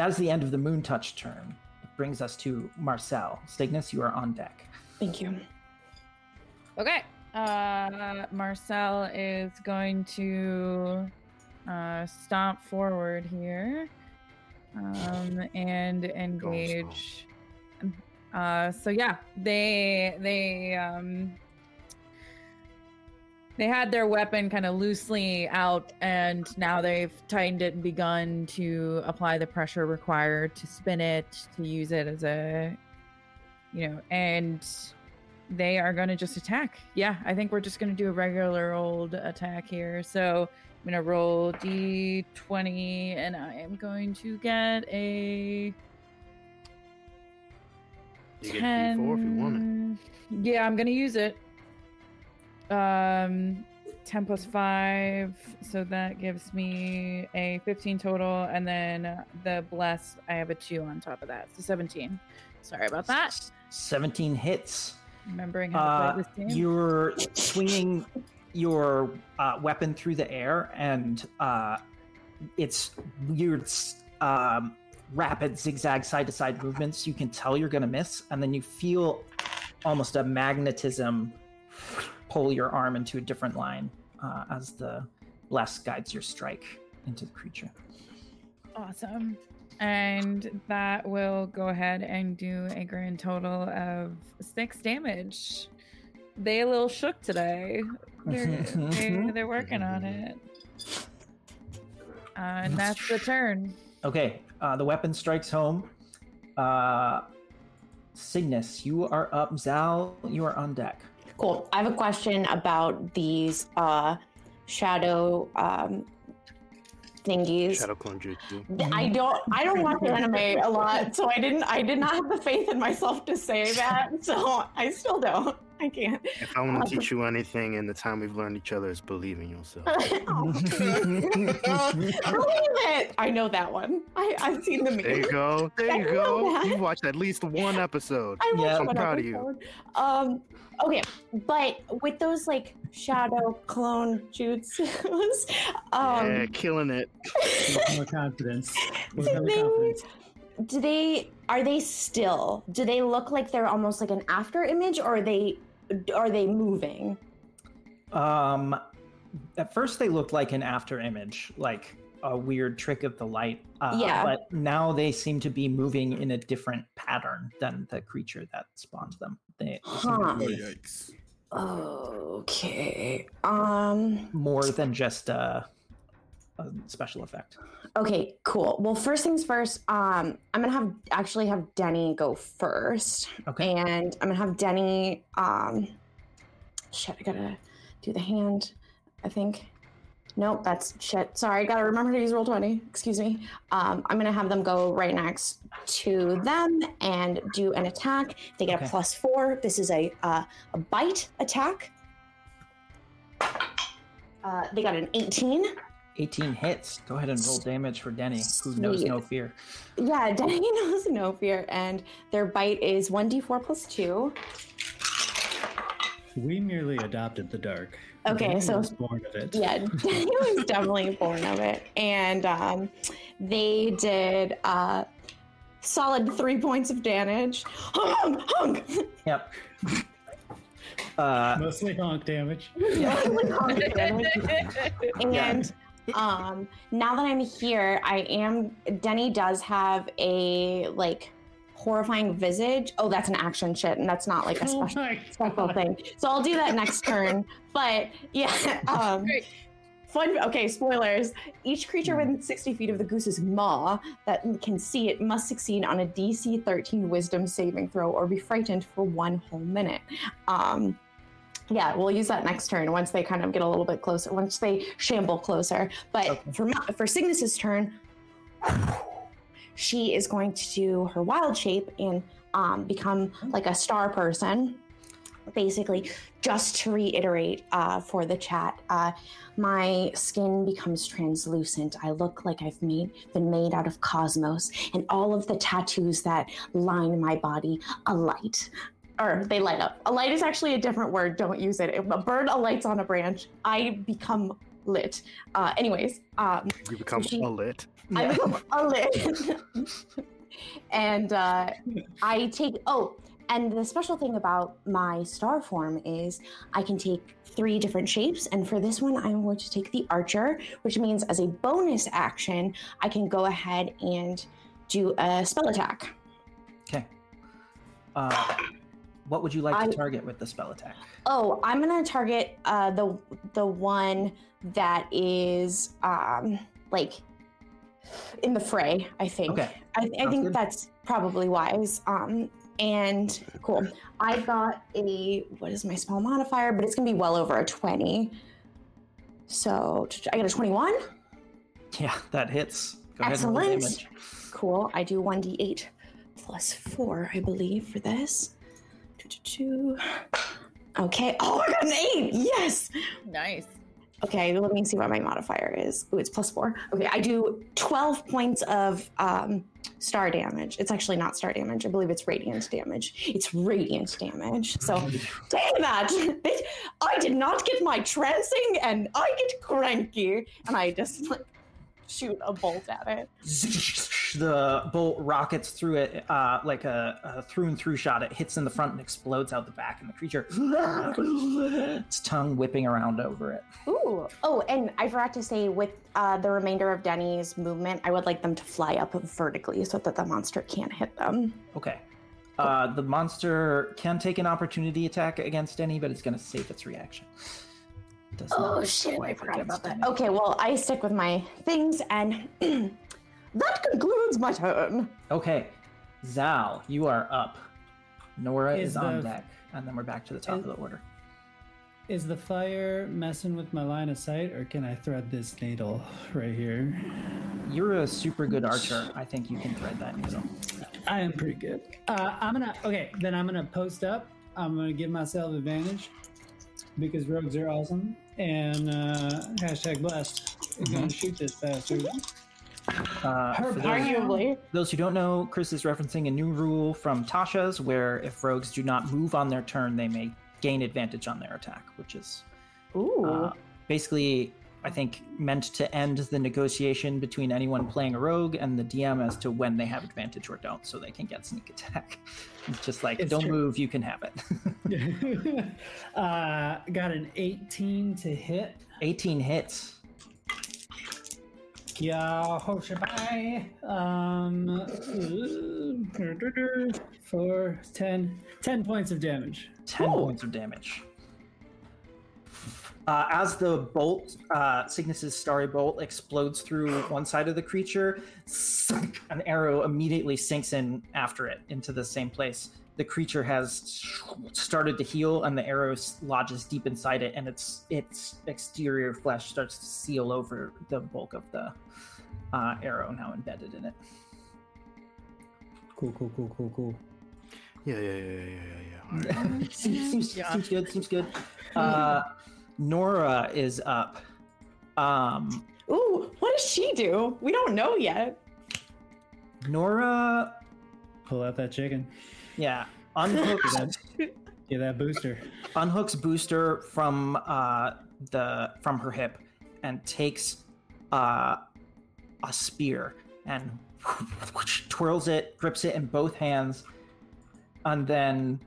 that is the end of the Moon Touch turn. It brings us to Marcel. Cygnus, you are on deck. Thank you. Okay. Uh, Marcel is going to uh, stomp forward here um, and engage. Uh, so yeah, they they um, they had their weapon kind of loosely out, and now they've tightened it and begun to apply the pressure required to spin it to use it as a you know and they are going to just attack. Yeah, I think we're just going to do a regular old attack here. So I'm going to roll d20 and I am going to get a You get a D4 if you want it. 10. Yeah, I'm going to use it. Um 10 plus 5, so that gives me a 15 total and then the bless I have a 2 on top of that. So 17. Sorry about that. 17 hits. Remembering how to Uh, play this game. you're swinging your uh, weapon through the air, and uh, it's weird, um, rapid zigzag side to side movements. You can tell you're going to miss, and then you feel almost a magnetism pull your arm into a different line uh, as the bless guides your strike into the creature. Awesome. And that will go ahead and do a grand total of six damage. They a little shook today. They're, <laughs> they, they're working on it. Uh, and that's the turn. Okay, uh, the weapon strikes home. Uh, Cygnus, you are up. Zal, you are on deck. Cool. I have a question about these uh, shadow um, thingies. Shadow clone jutsu. Th- I don't. I don't watch <laughs> anime a lot, so I didn't. I did not have the faith in myself to say that. So I still don't. I can't. If I want to teach you anything in the time we've learned each other is believe in yourself. <laughs> Believe it. I know that one. I, I've seen the meme. There you go. There I you go. You've watched at least one episode. I yeah. I'm one proud of you. episode. Um, okay, but with those like shadow clone jutsus, <laughs> um, yeah, killing it. <laughs> More confidence. More do they, confidence. do they are they still? Do they look like they're almost like an after image, or are they are they moving? Um, at first they looked like an after image, like a weird trick of the light. Uh, Yeah. But now they seem to be moving in a different pattern than the creature that spawned them. They, they Huh. Oh yikes! Okay. Um. more than just a, a special effect. Okay. Cool. Well, first things first. Um, I'm gonna have actually have Denny go first. Okay. and I'm gonna have Denny. Um, shit, I gotta do the hand. I think. Nope, that's shit. Sorry, I gotta remember to use roll twenty. Excuse me. Um, I'm gonna have them go right next to them and do an attack. They get Okay. a plus four. This is a uh, a bite attack. Uh, they got an 18. 18 hits. Go ahead and roll damage for Denny, who knows no fear. Yeah, <laughs> Denny knows no fear, and their bite is 1d4 plus 2. We merely adopted the dark. Okay, Danny so- was born of it. Yeah, <laughs> Danny was definitely born of it. And um, they did uh, solid three points of damage. Hung, hung. Yep. Uh, Mostly honk damage. <laughs> Mostly hung damage. And um, now that I'm here, I am. Denny does have a like horrifying visage. Oh, that's an action shit, and that's not like a Oh special my special thing. So I'll do that next turn. But yeah, <laughs> um, fun. Okay, spoilers. Each creature within 60 feet of the goose's maw that can see it must succeed on a DC 13 Wisdom saving throw or be frightened for one whole minute. Um, yeah, we'll use that next turn once they kind of get a little bit closer, once they shamble closer. But Okay. for for Cygnus's turn, she is going to do her wild shape and um, become like a star person. basically, just to reiterate uh, for the chat, uh, my skin becomes translucent. I look like I've made been made out of cosmos, and all of the tattoos that line my body alight. Or they light up. A light is actually a different word. Don't use it. If a bird alights on a branch, I become lit. Uh, anyways, um, You become she- a lit. I become a lit. <laughs> and uh, I take oh, and the special thing about my star form is I can take three different shapes, and for this one, I'm going to take the archer, which means as a bonus action, I can go ahead and do a spell attack. Okay. Uh, what would you like I- to target with the spell attack? Oh, I'm gonna target uh, the the one that is um, like in the fray. I think. Okay. I, I think good. that's probably wise. Um, and cool. I got a what is my spell modifier? But it's gonna be well over a twenty. So I got a twenty-one. Yeah, that hits. Go ahead and Excellent. Cool. I do one d eight plus four, I believe, for this. Okay. Oh, I got an eight. Yes. Nice. Okay, let me see what my modifier is. Oh, it's plus four. Okay, I do 12 points of um, star damage. It's actually not star damage. I believe it's radiant damage. It's radiant damage. So, dang that. <laughs> I did not get my trancing and I get cranky. And I just like shoot a bolt at it. The bolt rockets through it uh, like a, a through and through shot. It hits in the front and explodes out the back, and the creature, <laughs> its tongue whipping around over it. Ooh. Oh, and I forgot to say with uh, the remainder of Denny's movement, I would like them to fly up vertically so that the monster can't hit them. Okay. Uh, the monster can take an opportunity attack against Denny, but it's going to save its reaction. Does Oh not shit, I swipe forgot about that. Okay, well, I stick with my things, and <clears throat> that concludes my turn. Okay, Zal, you are up. Nora is, Is on the- deck, and then we're back to the top is- of the order. Is the fire messing with my line of sight, or can I thread this needle right here? You're a super good archer. I think you can thread that needle. I am pretty good. Uh, I'm gonna okay. Then I'm gonna post up. I'm gonna give myself advantage because rogues are awesome. And uh, hashtag blessed. We're gonna shoot this bastard. Uh, for those, Arguably. those who don't know, Chris is referencing a new rule from Tasha's where if rogues do not move on their turn, they may gain advantage on their attack, which is Ooh. uh, basically, I think, meant to end the negotiation between anyone playing a rogue and the DM as to when they have advantage or don't, so they can get sneak attack. <laughs> It's just like, It's don't true. move, you can have it. <laughs> uh, got an 18 to hit. 18 hits. Yeah, Hoshibai. Um, <laughs> for 10, 10 points of damage. 10 points of damage. Uh, as the bolt, uh, Cygnus's starry bolt, explodes through one side of the creature, an arrow immediately sinks in after it into the same place. The creature has started to heal, and the arrow lodges deep inside it, and its its exterior flesh starts to seal over the bulk of the uh, arrow, now embedded in it. Cool, cool, cool, cool, cool. Yeah, yeah, yeah, yeah, yeah, yeah. All right. <laughs> seems, seems, Yeah. seems good. Seems good. Uh, Nora is up. Um, Ooh, what does she do? We don't know yet. Nora, Pull out that chicken. yeah, unhooks <laughs> Get that booster. unhooks booster from uh, the from her hip and takes uh, a spear and <laughs> twirls it, grips it in both hands, and then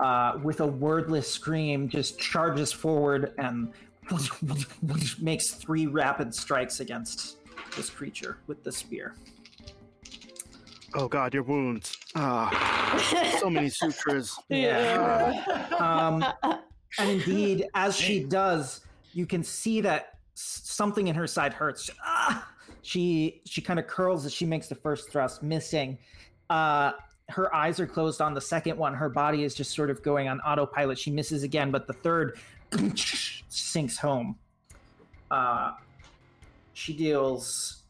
uh, with a wordless scream just charges forward and <laughs> makes three rapid strikes against this creature with the spear. Oh God, your wounds. Ah, so many <laughs> sutures. Yeah. um, and indeed, as she does, you can see that something in her side hurts. Ah! She she kind of curls as she makes the first thrust, missing. Uh, her eyes are closed on the second one. Her body is just sort of going on autopilot. She misses again, but the third <clears throat> sinks home. Uh, she deals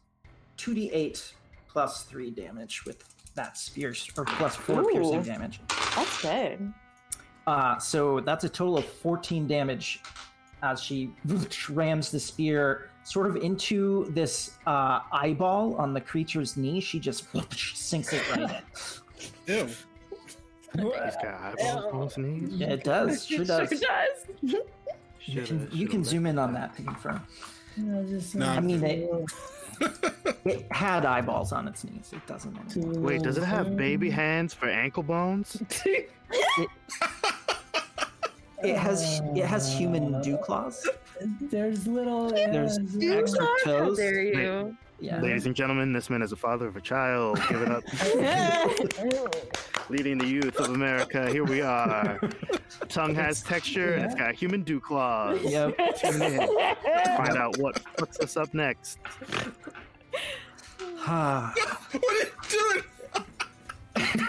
2d8 plus 3 damage with that spear, or plus 4 piercing damage. That's good. Uh, so that's a total of 14 damage as she <laughs> rams the spear sort of into this uh, eyeball on the creature's knee. She just <laughs> sinks it right in. Ew. He's got eyeballs on his knees. Yeah, it does. Sure It does. <laughs> Sure does. You can, you can zoom in on that to confirm. Nah, uh, I mean, it, <laughs> it had eyeballs on its knees. It doesn't anymore. Wait, does it have baby mm. hands for ankle bones? <laughs> It has it has human dew uh, claws. There's little. There's yeah, extra How toes. dare you? Yeah. Ladies and gentlemen, this man is the father of a child. Give it up. <laughs> Leading the youth of America. Here we are. Tongue has texture and it's got human dew claws. Yep. Tune in to find out what puts us up next. Ah, <sighs> what are you doing? <laughs>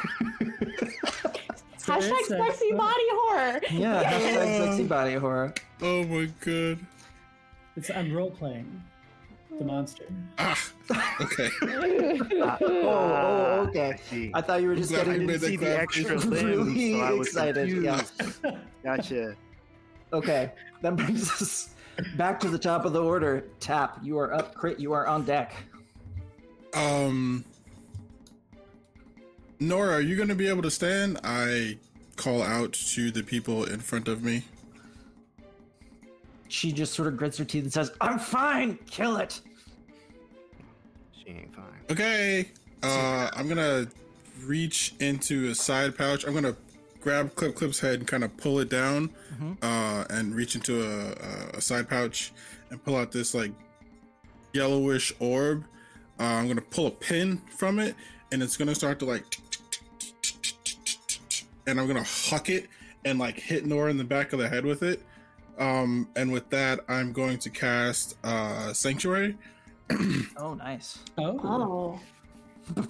Hashtag sexy body horror. yeah. Hashtag sexy body horror. Oh my god. It's, I'm role playing the monster. Ah. Okay. Ah, <laughs> Oh, oh, okay. I. I thought you were just getting you made that see the graphic. extra <laughs> limbs, really so I was excited. Yeah. <laughs> Gotcha. Okay, that brings us back to the top of the order. Tap, you are up. Crit, you are on deck. Um, Nora, are you going to be able to stand? I call out to the people in front of me she just sort of grits her teeth and says, "I'm fine. Kill it." She ain't fine. Okay. Uh, I'm gonna reach into a side pouch. I'm gonna grab Clip Clip's head and kind of pull it down, mm-hmm. uh, and reach into a, a, side pouch and pull out this like yellowish orb. Uh, I'm gonna pull a pin from it, and it's gonna start to like, and I'm gonna huck it and like hit Nora in the back of the head with it. Um, and with that, I'm going to cast uh, Sanctuary. <clears throat> Oh, nice. Oh. Oh.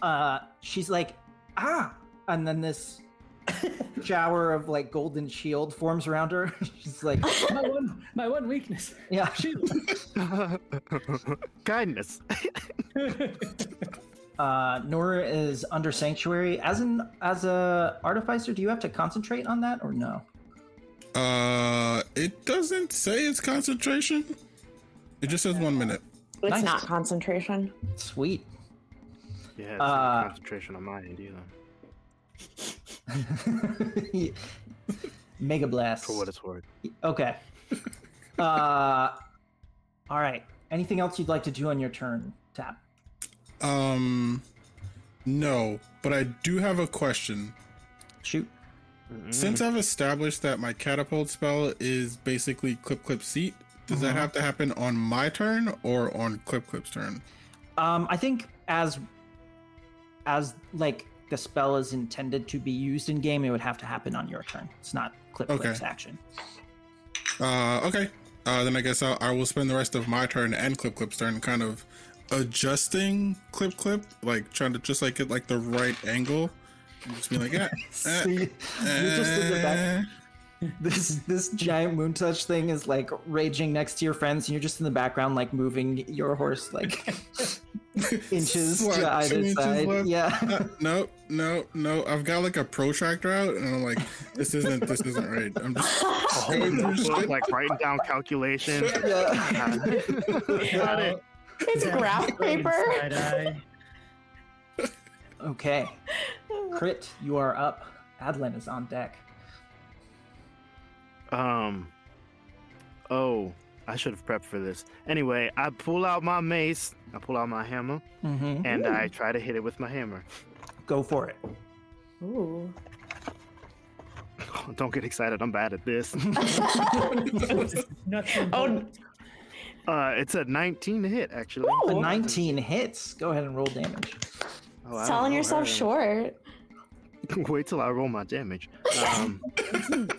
Uh, she's like, "Ah!" And then this <laughs> shower of like golden shield forms around her. <laughs> she's like, my one, my one weakness. "Yeah." Shield. <laughs> Kindness. Uh, Nora is under sanctuary. As an as a artificer, do you have to concentrate on that or no? Uh, it doesn't say it's concentration. It just says one minute. It's Nice. not concentration. Sweet. Yeah, it's Uh, concentration on my end either. <laughs> Mega blast. For what it's worth. Okay. Uh, all right. Anything else you'd like to do on your turn, Tap? Um, no, but I do have a question. Shoot. Since I've established that my catapult spell is basically Clip Clip Seat, does that have to happen on my turn or on Clip Clip's turn? Um, I think as as like the spell is intended to be used in game, it would have to happen on your turn. It's not Clip Okay. Clip's action. Uh, okay. Uh, then I guess I'll, I will spend the rest of my turn and Clip Clip's turn kind of adjusting Clip Clip, like trying to just like get like the right angle. And just be like, yeah. <laughs> See, you're just in the back. This this giant moon touch thing is like raging next to your friends, and you're just in the background, like moving your horse like <laughs> inches What, to either inches side. left? Yeah. Uh, no, no, no. I've got like a protractor out, and I'm like, this isn't, this isn't right. I'm just going through shit. like writing down calculations. yeah. <laughs> Got it. It's graph paper. Side eye. Okay. <laughs> Crit, you are up. Adlin is on deck. Um. Oh, I should have prepped for this. Anyway, I pull out my mace. I pull out my hammer, Mm-hmm. and I try to hit it with my hammer. Go for it. Ooh. <laughs> Don't get excited. I'm bad at this. <laughs> Oh, uh, it's a 19 to hit, actually. A 19 hits. Go ahead and roll damage. Oh, selling know. yourself short. <laughs> Wait till I roll my damage. Um, <laughs>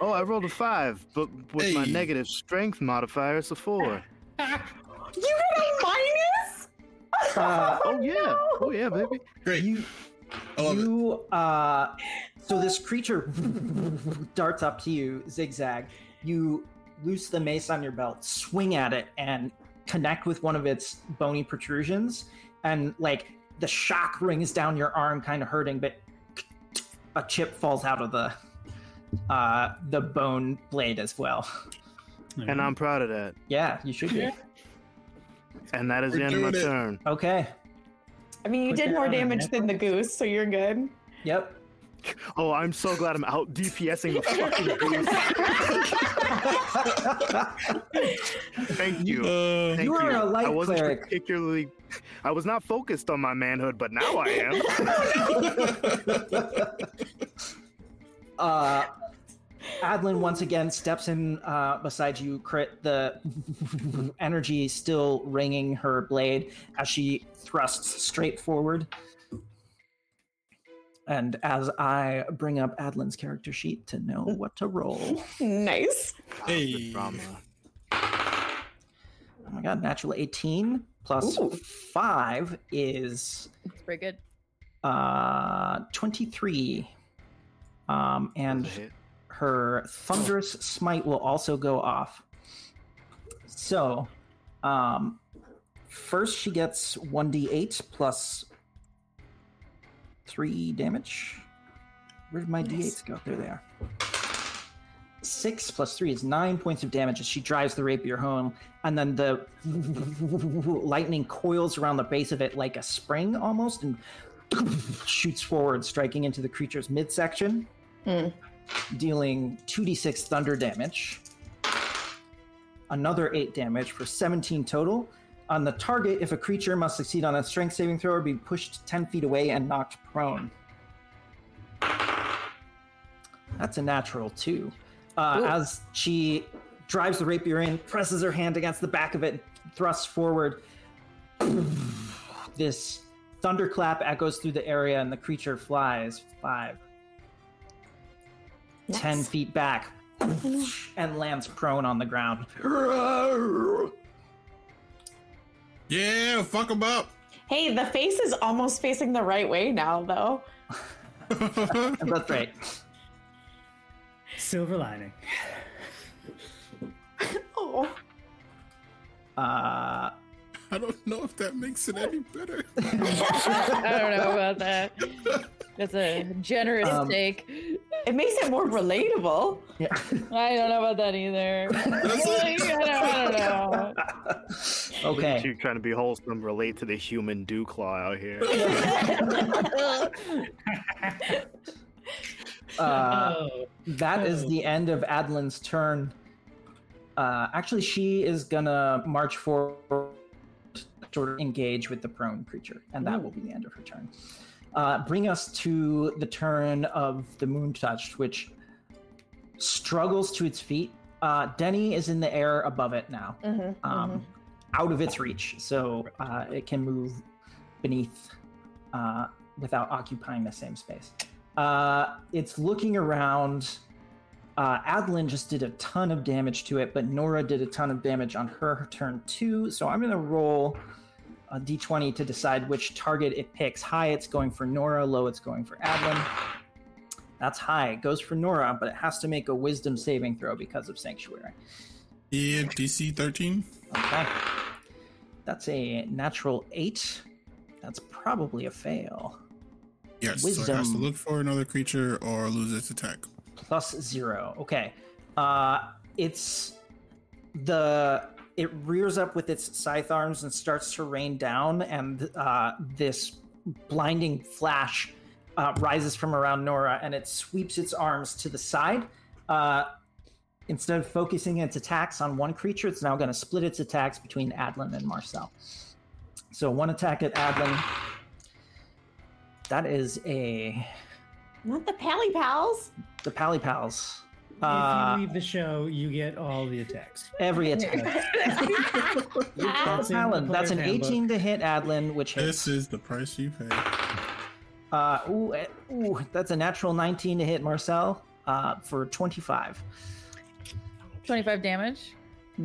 oh, I rolled a five, but with my negative strength modifier, it's a four. <laughs> You got a minus? Uh, Oh yeah, oh yeah, baby. Great. you I love it. you uh so this creature darts up to you zigzag you loose the mace on your belt swing at it and connect with one of its bony protrusions and like the shock rings down your arm kind of hurting but a chip falls out of the uh, the bone blade as well. And I'm proud of that. Yeah, you should be. <laughs> And that is We're the end of my it. turn. Okay. I mean, you Put did that more on a damage than the goose, so you're good. Yep. Oh, I'm so glad I'm out DPSing the fucking <laughs> goose. Thank you. Uh, Thank You are a light I wasn't cleric. particularly. I was not focused on my manhood, but now I am. <laughs> <laughs> uh, Adlin once again steps in uh, beside you, crit the energy still ringing her blade as she thrusts straight forward. And as I bring up Adlin's character sheet to know what to roll. <laughs> Nice. hey. Drama. Oh my god, natural 18 plus Ooh. 5 is It's pretty good. uh, 23. Um, and That's a hit. her thunderous smite will also go off. So, um, first she gets 1d8 plus 3 damage. Where did my d8s go? There they are. 6 plus 3 is 9 points of damage as she drives the rapier home, and then the <laughs> lightning coils around the base of it like a spring almost and <laughs> shoots forward, striking into the creature's midsection hmm. dealing 2d6 thunder damage, another 8 damage for 17 total. On the target, if a creature must succeed on a strength saving throw or be pushed 10 feet away and knocked prone. That's a natural two. Uh, as she drives the rapier in, presses her hand against the back of it, thrusts forward. this thunderclap echoes through the area and the creature flies five, 10 feet back and lands prone on the ground. Yeah, fuck them up. Hey, the face is almost facing the right way now, though. <laughs> That's right. Silver lining. <laughs> Oh, Uh, I don't know if that makes it any better. <laughs> I don't know about that. That's a generous Um, take. it makes it more relatable. yeah. <laughs> I don't know about that either. I don't, I don't know. okay. You trying to be wholesome, relate to the human dew claw out here. <laughs> Uh, oh, that is the end of Adlin's turn. Uh, actually, she is gonna march forward, sort of engage with the prone creature, and that will be the end of her turn. Uh, bring us to the turn of the Moon Touched, which struggles to its feet. Uh, Denny is in the air above it now, Mhm, um, out of its reach, so uh, it can move beneath uh, without occupying the same space. Uh, it's looking around. Uh, Adlin just did a ton of damage to it, but Nora did a ton of damage on her turn too. So I'm going to roll a d20 to decide which target it picks. High, it's going for Nora. Low, it's going for Adlin. That's high. It goes for Nora, but it has to make a wisdom saving throw because of Sanctuary. Yeah, DC 13. Okay. That's a natural eight. That's probably a fail. Yes, so it has to Wisdom. look for another creature or lose its attack. plus zero. Okay. Uh, it's the it rears up with its scythe arms and starts to rain down, and uh, this blinding flash uh, rises from around Nora, and it sweeps its arms to the side. Uh, instead of focusing its attacks on one creature, it's now going to split its attacks between Adlin and Marcel. So one attack at Adlin. That is a Not the Pally Pals. the Pally Pals. If Uh, you leave the show, you get all the attacks. every <laughs> attack. That's in the Alan, that's an player's handbook. 18 to hit Adlin, which hits. This is the price you pay. Uh, ooh, eh, ooh, that's a natural 19 to hit Marcel uh, for 25. 25 damage.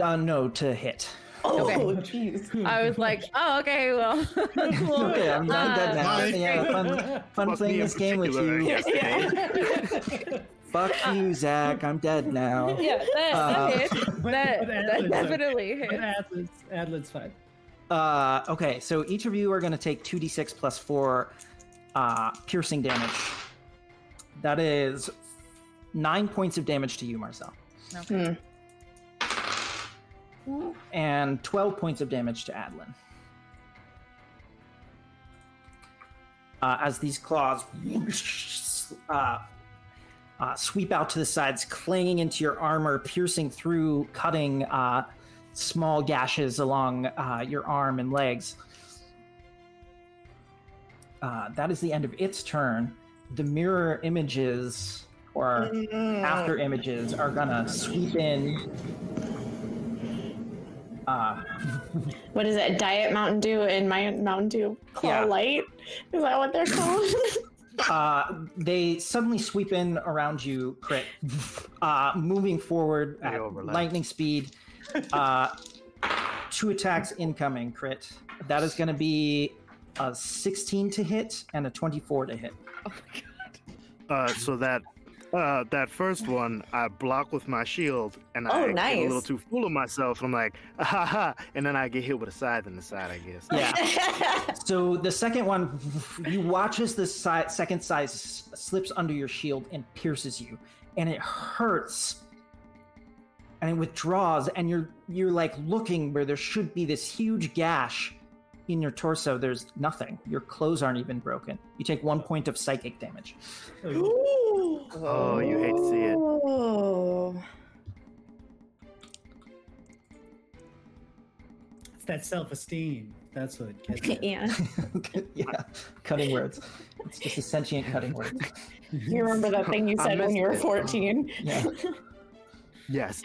Uh, no, to hit. Oh, Okay. jeez. I was like, oh, okay, well. <laughs> cool. Okay, I'm, I'm dead now. Yeah, fun, fun playing this game with you. yes. <laughs> Fuck <laughs> you, Zach. I'm dead now. <laughs> Yeah, that, Uh, that. But- That, that definitely But hit. Adlin's, Adlin's fine. Uh, okay, so each of you are going to take 2d6 plus 4 uh, piercing damage That is nine points of damage to you, Marcel, Okay. and 12 points of damage to Adlin. Uh, as these claws uh, uh, sweep out to the sides, clanging into your armor, piercing through, cutting uh, small gashes along uh, your arm and legs. Uh, that is the end of its turn. The mirror images or after images are gonna sweep in. Uh, <laughs> What is it? Diet Mountain Dew and my Mountain Dew Claw Yeah. Light? Is that what they're called? <laughs> uh, they suddenly sweep in around you, crit, uh, moving forward They at overlap. lightning speed. Uh, two attacks incoming, crit. That is going to be a 16 to hit and a 24 to hit. Oh my god. Uh, so that uh, that first one, I block with my shield, and Oh, I get a little too full of myself. I'm like, ha ha, and then I get hit with a scythe in the side, I guess. Yeah. <laughs> So the second one, you watch as the si- second size slips under your shield and pierces you, and it hurts, and it withdraws, and you're you're like looking where there should be this huge gash in your torso. There's nothing. Your clothes aren't even broken. You take one point of psychic damage. Ooh. Oh, you hate to see it. Oh. It's that self-esteem. That's what gets <laughs> it. Yeah. <laughs> yeah, cutting words. It's just a sentient cutting words. You remember that thing you <laughs> said when you were it. 14? Yeah. Yes.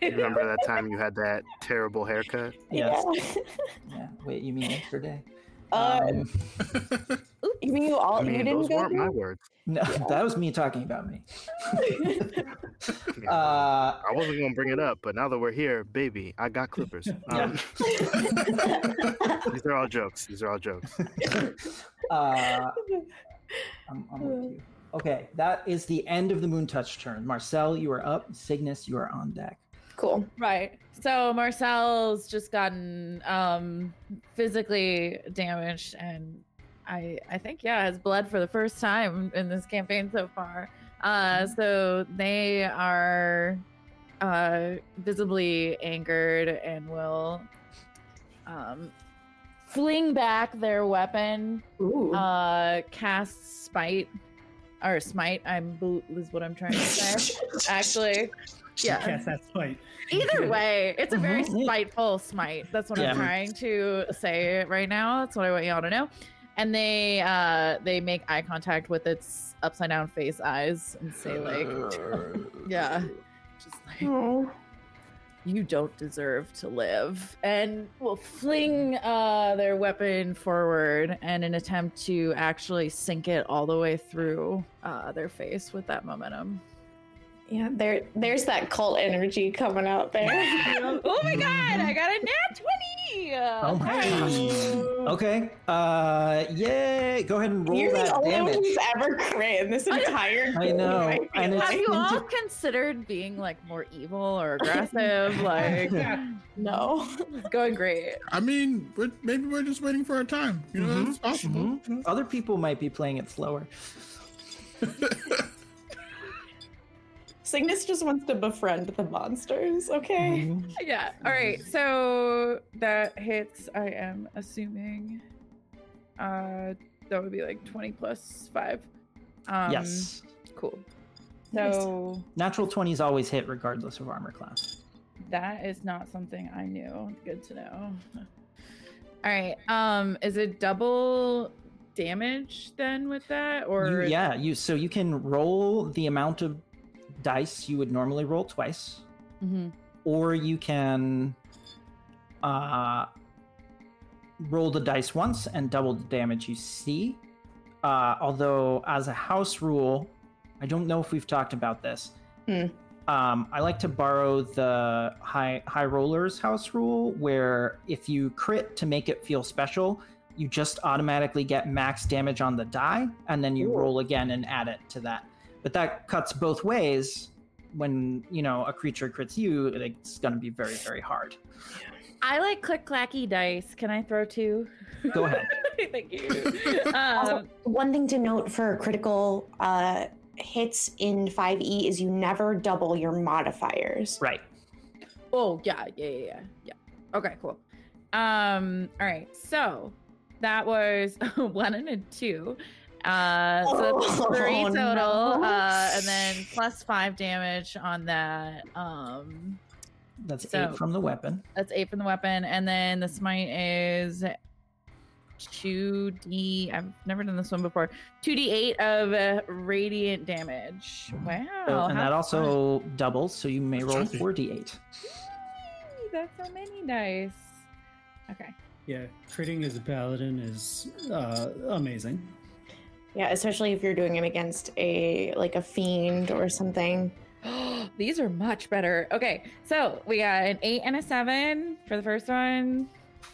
You remember that time you had that terrible haircut? Yes. Yeah. <laughs> Yeah. Wait, you mean yesterday? Uh, Um, <laughs> you mean you all I you didn't those go weren't my words. no, that was me talking about me. Yeah. <laughs> Uh, I wasn't gonna bring it up, but now that we're here, baby, I got clippers. Um, these are all jokes. These are all jokes. uh, I'm, I'm with you. Okay, that is the end of the Moon Touch turn. Marcel, you are up. Cygnus, you are on deck. Cool. Right. So Marcel's just gotten um physically damaged and I I think yeah, has bled for the first time in this campaign so far. Uh so they are uh visibly angered and will um fling back their weapon, Ooh. uh cast spite or smite, I'm bel- is what I'm trying to say. <laughs> Actually, yeah. Cast that spite. Either way, it's a very Mhm. spiteful smite. That's what Yeah. I'm trying to say right now. That's what I want y'all to know. And they uh they make eye contact with its upside down face eyes and say like <laughs> Yeah. Just like Oh. You don't deserve to live. And will fling uh their weapon forward in an attempt to actually sink it all the way through uh their face with that momentum. Yeah, there there's that cult energy coming out there. <laughs> <laughs> oh my god, I got a nat 20! Oh my gosh. Okay. Uh, yay! Go ahead and roll You're the that only one who's ever crit in this entire I group, know, feel and it's- Have like. you all considered being like more evil or aggressive? <laughs> like, no. it's going great. I mean, we're, maybe we're just waiting for our time. You know, Mhm, it's possible. mhm. Other people might be playing it slower. Cygnus just wants to befriend the monsters, okay? Mhm. Yeah. All right. So that hits. I am assuming. Uh, that would be like twenty plus five. Um, yes. Cool. So Natural 20s always hit regardless of armor class. that is not something I knew. Good to know. All right. Um, is it double damage then with that, or You, yeah, you so you can roll the amount of dice you would normally roll twice, Mhm. or you can uh, roll the dice once and double the damage you see. Uh, although, as a house rule, I don't know if we've talked about this. Hmm. Um, I like to borrow the high high rollers house rule, where if you crit to make it feel special, you just automatically get max damage on the die, and then you Ooh. roll again and add it to that. But that cuts both ways, when you know a creature crits you, it's gonna be very very hard. I like click clacky dice. Can I throw two? Go ahead. <laughs> Thank you. <laughs> Also, Um, one thing to note for critical uh, hits in 5e is you never double your modifiers. Right. oh yeah, yeah, yeah, yeah, yeah. Okay, cool. Um, all right. So that was <laughs> one and a two. Uh, so that's Oh, three total, no. uh, and then plus five damage on that. Um, That's So- eight from the weapon. That's eight from the weapon, and then the smite is two d. I've never done this one before. Two d eight of uh, radiant damage. Wow, So- and how that fun. also doubles, so you may roll Chunky. four d8. That's so many dice. Okay. Yeah, critting as a paladin is uh, amazing. Yeah, especially if you're doing it against a like a fiend or something. <gasps> These are much better. Okay, so we got an eight and a seven for the first one.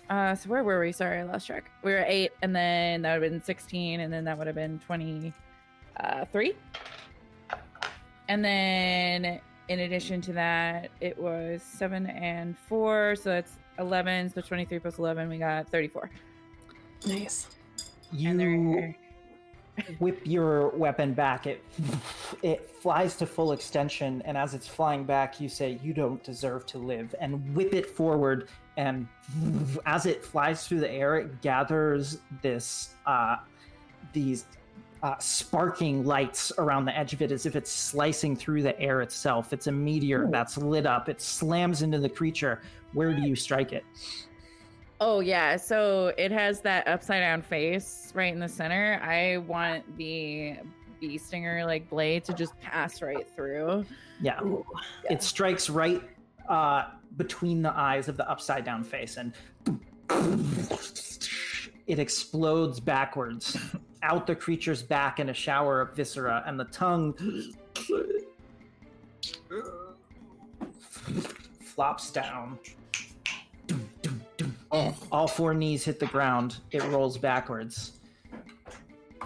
Uh, so where were we? Sorry, I lost track. We were eight, and then that would have been sixteen, and then that would have been twenty-three. And then in addition to that, it was seven and four, so that's eleven. So twenty-three plus eleven, we got thirty-four. Nice. And You they're whip your weapon back. It it flies to full extension, and as it's flying back, you say, "You don't deserve to live," and whip it forward. And as it flies through the air, it gathers this uh, these uh, sparking lights around the edge of it, as if it's slicing through the air itself. It's a meteor that's lit up. It slams into the creature. Where do you strike it? Oh yeah, so it has that upside down face right in the center. I want the bee stinger like blade to just pass right through. Yeah. It strikes right uh, between the eyes of the upside down face and it explodes backwards out the creature's back in a shower of viscera and the tongue flops down. Oh, All four knees hit the ground. It rolls backwards.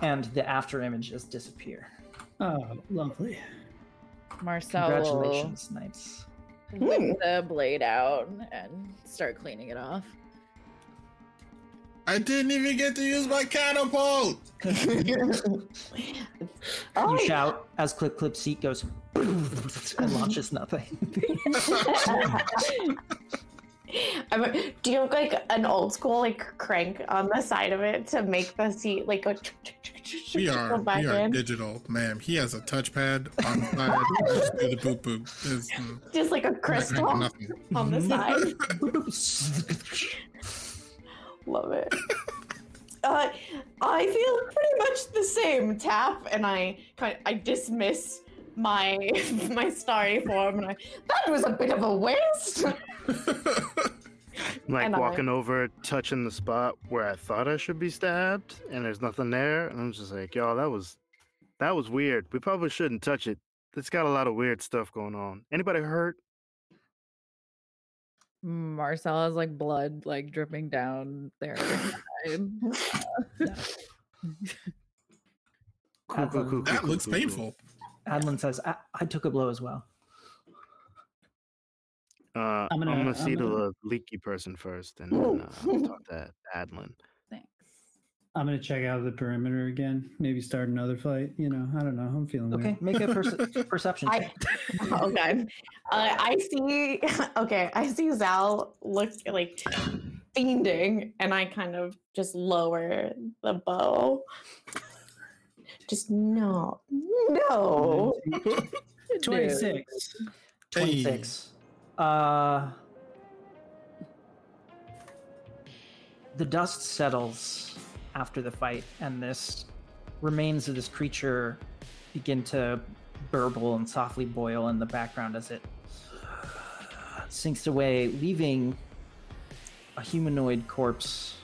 And the after images disappear. Oh, lovely. Marcel Congratulations, knights. whip the blade out and start cleaning it off. I didn't even get to use my catapult. Oh, <laughs> You shout as Clip Clip Seat goes <laughs> and launches nothing. <laughs> <laughs> I'm- do you have like an old school like crank on the side of it to make the seat like go? We are we are in? digital, ma'am. He has a touchpad on the side. Just the boop boop. It's, mm, Just like a crystal on the <laughs> side. Love it. Uh, I feel pretty much the same. Tap, and I kind of, I dismiss my <laughs> my starry form, and I that was a bit of a waste. <laughs> Like And I- walking over, touching the spot where I thought I should be stabbed, and there's nothing there, and I'm just like, yo, that was that was weird. We probably shouldn't touch it. It's got a lot of weird stuff going on. Anybody hurt? Marcel has like blood like dripping down there. Cool, cool, cool, cool, That cool, looks cool, cool. painful. Adlin says, I-, I took a blow as well. Uh, I'm I'm gonna- gonna, I'm see gonna- the leaky person first, and then uh, I'll talk to Adlin. Thanks. I'm gonna check out the perimeter again. Maybe start another fight. You know, I don't know. I'm feeling Okay, weird. make a perce- <laughs> perception I- check. <laughs> <laughs> oh. Uh, I see. Okay, I see Zal look like fiending, and I kind of just lower the bow. Just no, no. 26. 26. Uh, the dust settles after the fight, and this remains of this creature begin to burble and softly boil in the background as it sinks away, leaving a humanoid corpse,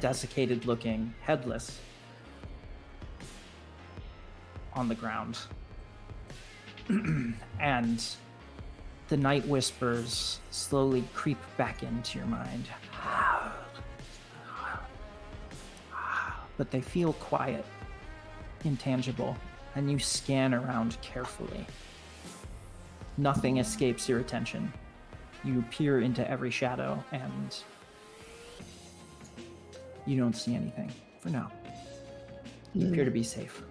desiccated looking, headless, on the ground. <clears throat> and the night whispers slowly creep back into your mind. But they feel quiet, intangible, and you scan around carefully. nothing escapes your attention. You peer into every shadow and you don't see anything for now. You appear to be safe.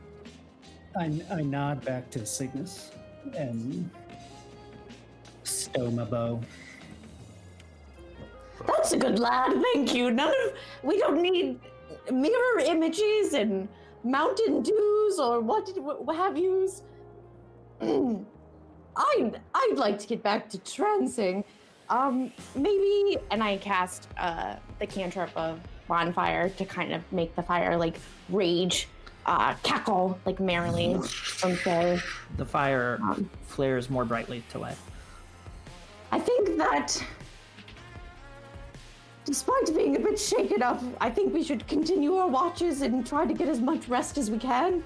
I, I nod back to Cygnus and stow my bow. That's a good lad, thank you. None of we don't need mirror images and mountain dews or what, what have yous. <clears throat> I'd I'd like to get back to trancing. Um, maybe, and I cast uh, the cantrip of bonfire to kind of make the fire like rage, uh, cackle like merrily. And say, The fire Um. flares more brightly to life. I think that, despite being a bit shaken up, I think we should continue our watches and try to get as much rest as we can.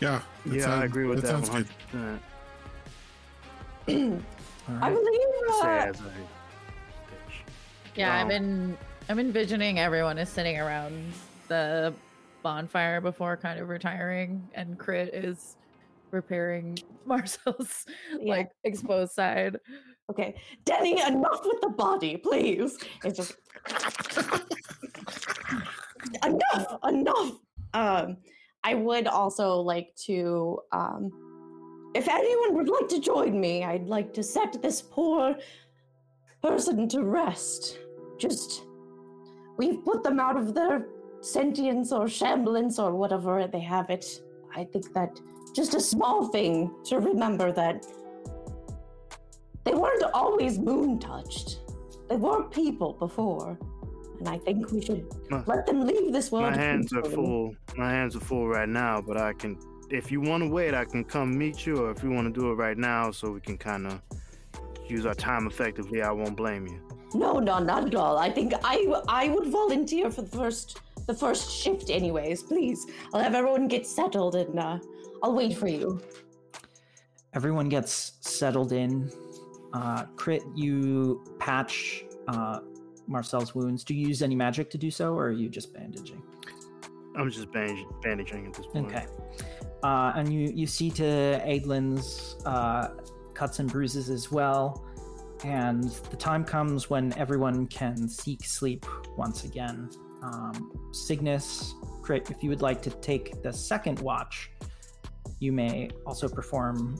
Yeah. that Yeah, I agree with that, sounds 100%. good. All I right. believe. Say Uh, as I bitch. Yeah, I've Wow. been I'm envisioning everyone is sitting around the bonfire before kind of retiring, and Crit is repairing <laughs> Marcel's Yeah. like exposed side. okay, Denny, enough with the body, please. It's just enough, enough. Um, I would also like to, um, if anyone would like to join me, I'd like to set this poor person to rest. Just, we've put them out of their sentience or shamblance or whatever they have it. I think that just a small thing to remember that they weren't always moon touched. They were people before. And I think we should My- let them leave this world. My hands are full. My hands are full right now, but I can. If you want to wait, I can come meet you, or if you want to do it right now, so we can kind of use our time effectively, I won't blame you. No, no, not at all. I think I I would volunteer for the first the first shift anyways. Please. I'll have everyone get settled and uh, I'll wait for you. Everyone gets settled in. Uh, Crit, you patch uh, Marcel's wounds. Do you use any magic to do so, or are you just bandaging? I'm just bandage- bandaging at this point. Okay. Uh, and you, you see to Adlin's uh, cuts and bruises as well. And the time comes when everyone can seek sleep once again. Um, Cygnus, Crit, if you would like to take the second watch, you may also perform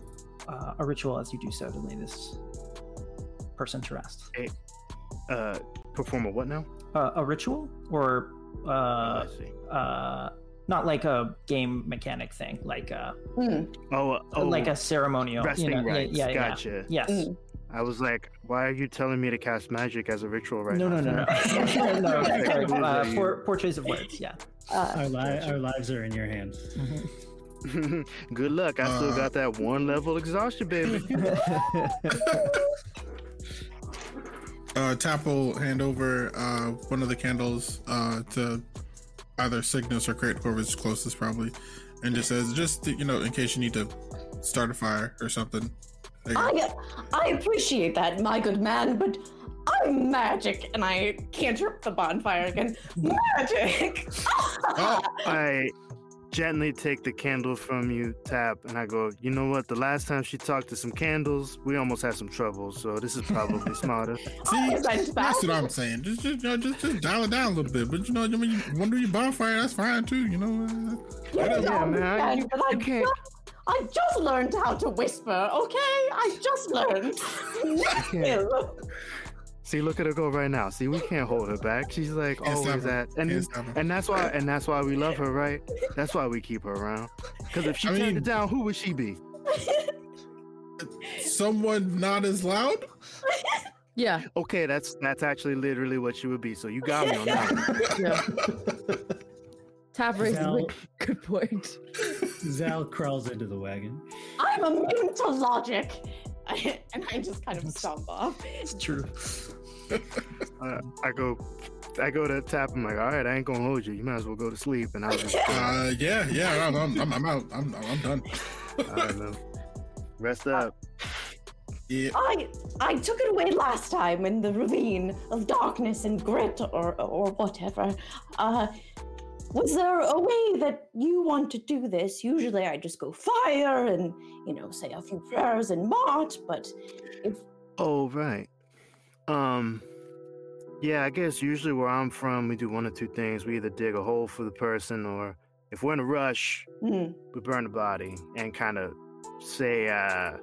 uh, a ritual as you do so to lay this person to rest. Uh, perform a what now? Uh, a ritual? Or Oh, uh, I see. uh, not like a game mechanic thing, like a Hmm. Oh, uh, oh, like a ceremonial. resting you know, yeah, rites. Yeah, yeah, Gotcha. Yes. Mm. I was like, why are you telling me to cast magic as a ritual right no, now? no, no, <laughs> <laughs> no, no, Okay, sorry. Uh, you- for, for of words, yeah. Uh, Our, li- our lives are in your hands. <laughs> Good luck. I still Uh. got that one level exhaustion, baby. Uh, Tap will hand over uh, one of the candles uh, to either Cygnus or Crit, whoever's closest, probably, and just says, just you know, in case you need to start a fire or something. There you go. I I appreciate that, my good man, but I'm magic, and I cantrip the bonfire again. Magic. Oh, <laughs> I gently take the candle from you, Tap, and I go, you know what? The last time she talked to some candles, we almost had some trouble, so this is probably <laughs> smarter. See, I went that's what I'm saying. Just, just, you know, just, just dial it down a little bit. But you know, I mean, you want to do your bonfire? That's fine too. You know. uh, Yeah, Yeah, man, I- you- I you can't- just, I just learned how to whisper. Okay, I just learned. Ew. See, look at her go right now. See, we can't hold her back. She's like Can't always at, and Can't stop her. and that's why, and that's why we love her, right? That's why we keep her around. Because if she I turned mean- it down, who would she be? Someone not as loud. Yeah, Okay, that's that's actually literally what she would be. So you got me on that. one. yeah. Tap raises a good point. Zal crawls into the wagon. I'm immune to logic. <laughs> and I just kind of stomp off. It's true. Uh, I go, I go to tap. I'm like, all right, I ain't gonna hold you. You might as well go to sleep. And I was just, <laughs> Uh, yeah, yeah. I'm, I'm, I'm, I'm out. I'm, I'm done. all right, man. Rest up. Yeah. I I took it away last time in the ravine of darkness and grit or or whatever. Uh was there a way that you want to do this? Usually I just go fire and, you know, say a few prayers and march, but if Oh, right. Um, yeah, I guess usually where I'm from, we do one or two things. We either dig a hole for the person, or if we're in a rush, hmm, we burn the body and kind of say uh,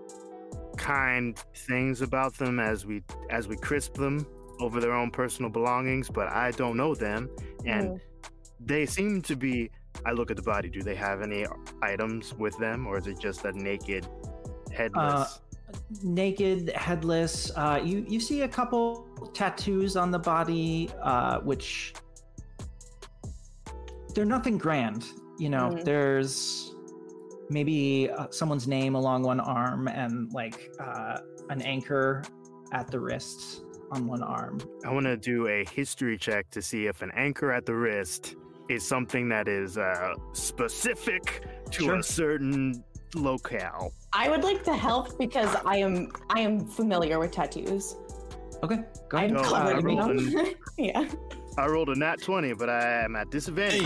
kind things about them as we as we crisp them over their own personal belongings. But I don't know them, and Mm. They seem to be. I look at the body. Do they have any items with them, or is it just a naked, headless? naked, headless. Uh, you you see a couple tattoos on the body, uh, which they're nothing grand. You know, Mhm. there's maybe uh, someone's name along one arm and like uh, an anchor at the wrist on one arm. I want to do a history check to see if an anchor at the wrist is something that is uh, specific to Sure. a certain locale. I would like to help because I am I am familiar with tattoos. Okay, go I'm ahead. No, covered I in them. yeah. I rolled a nat 20, but I am at disadvantage.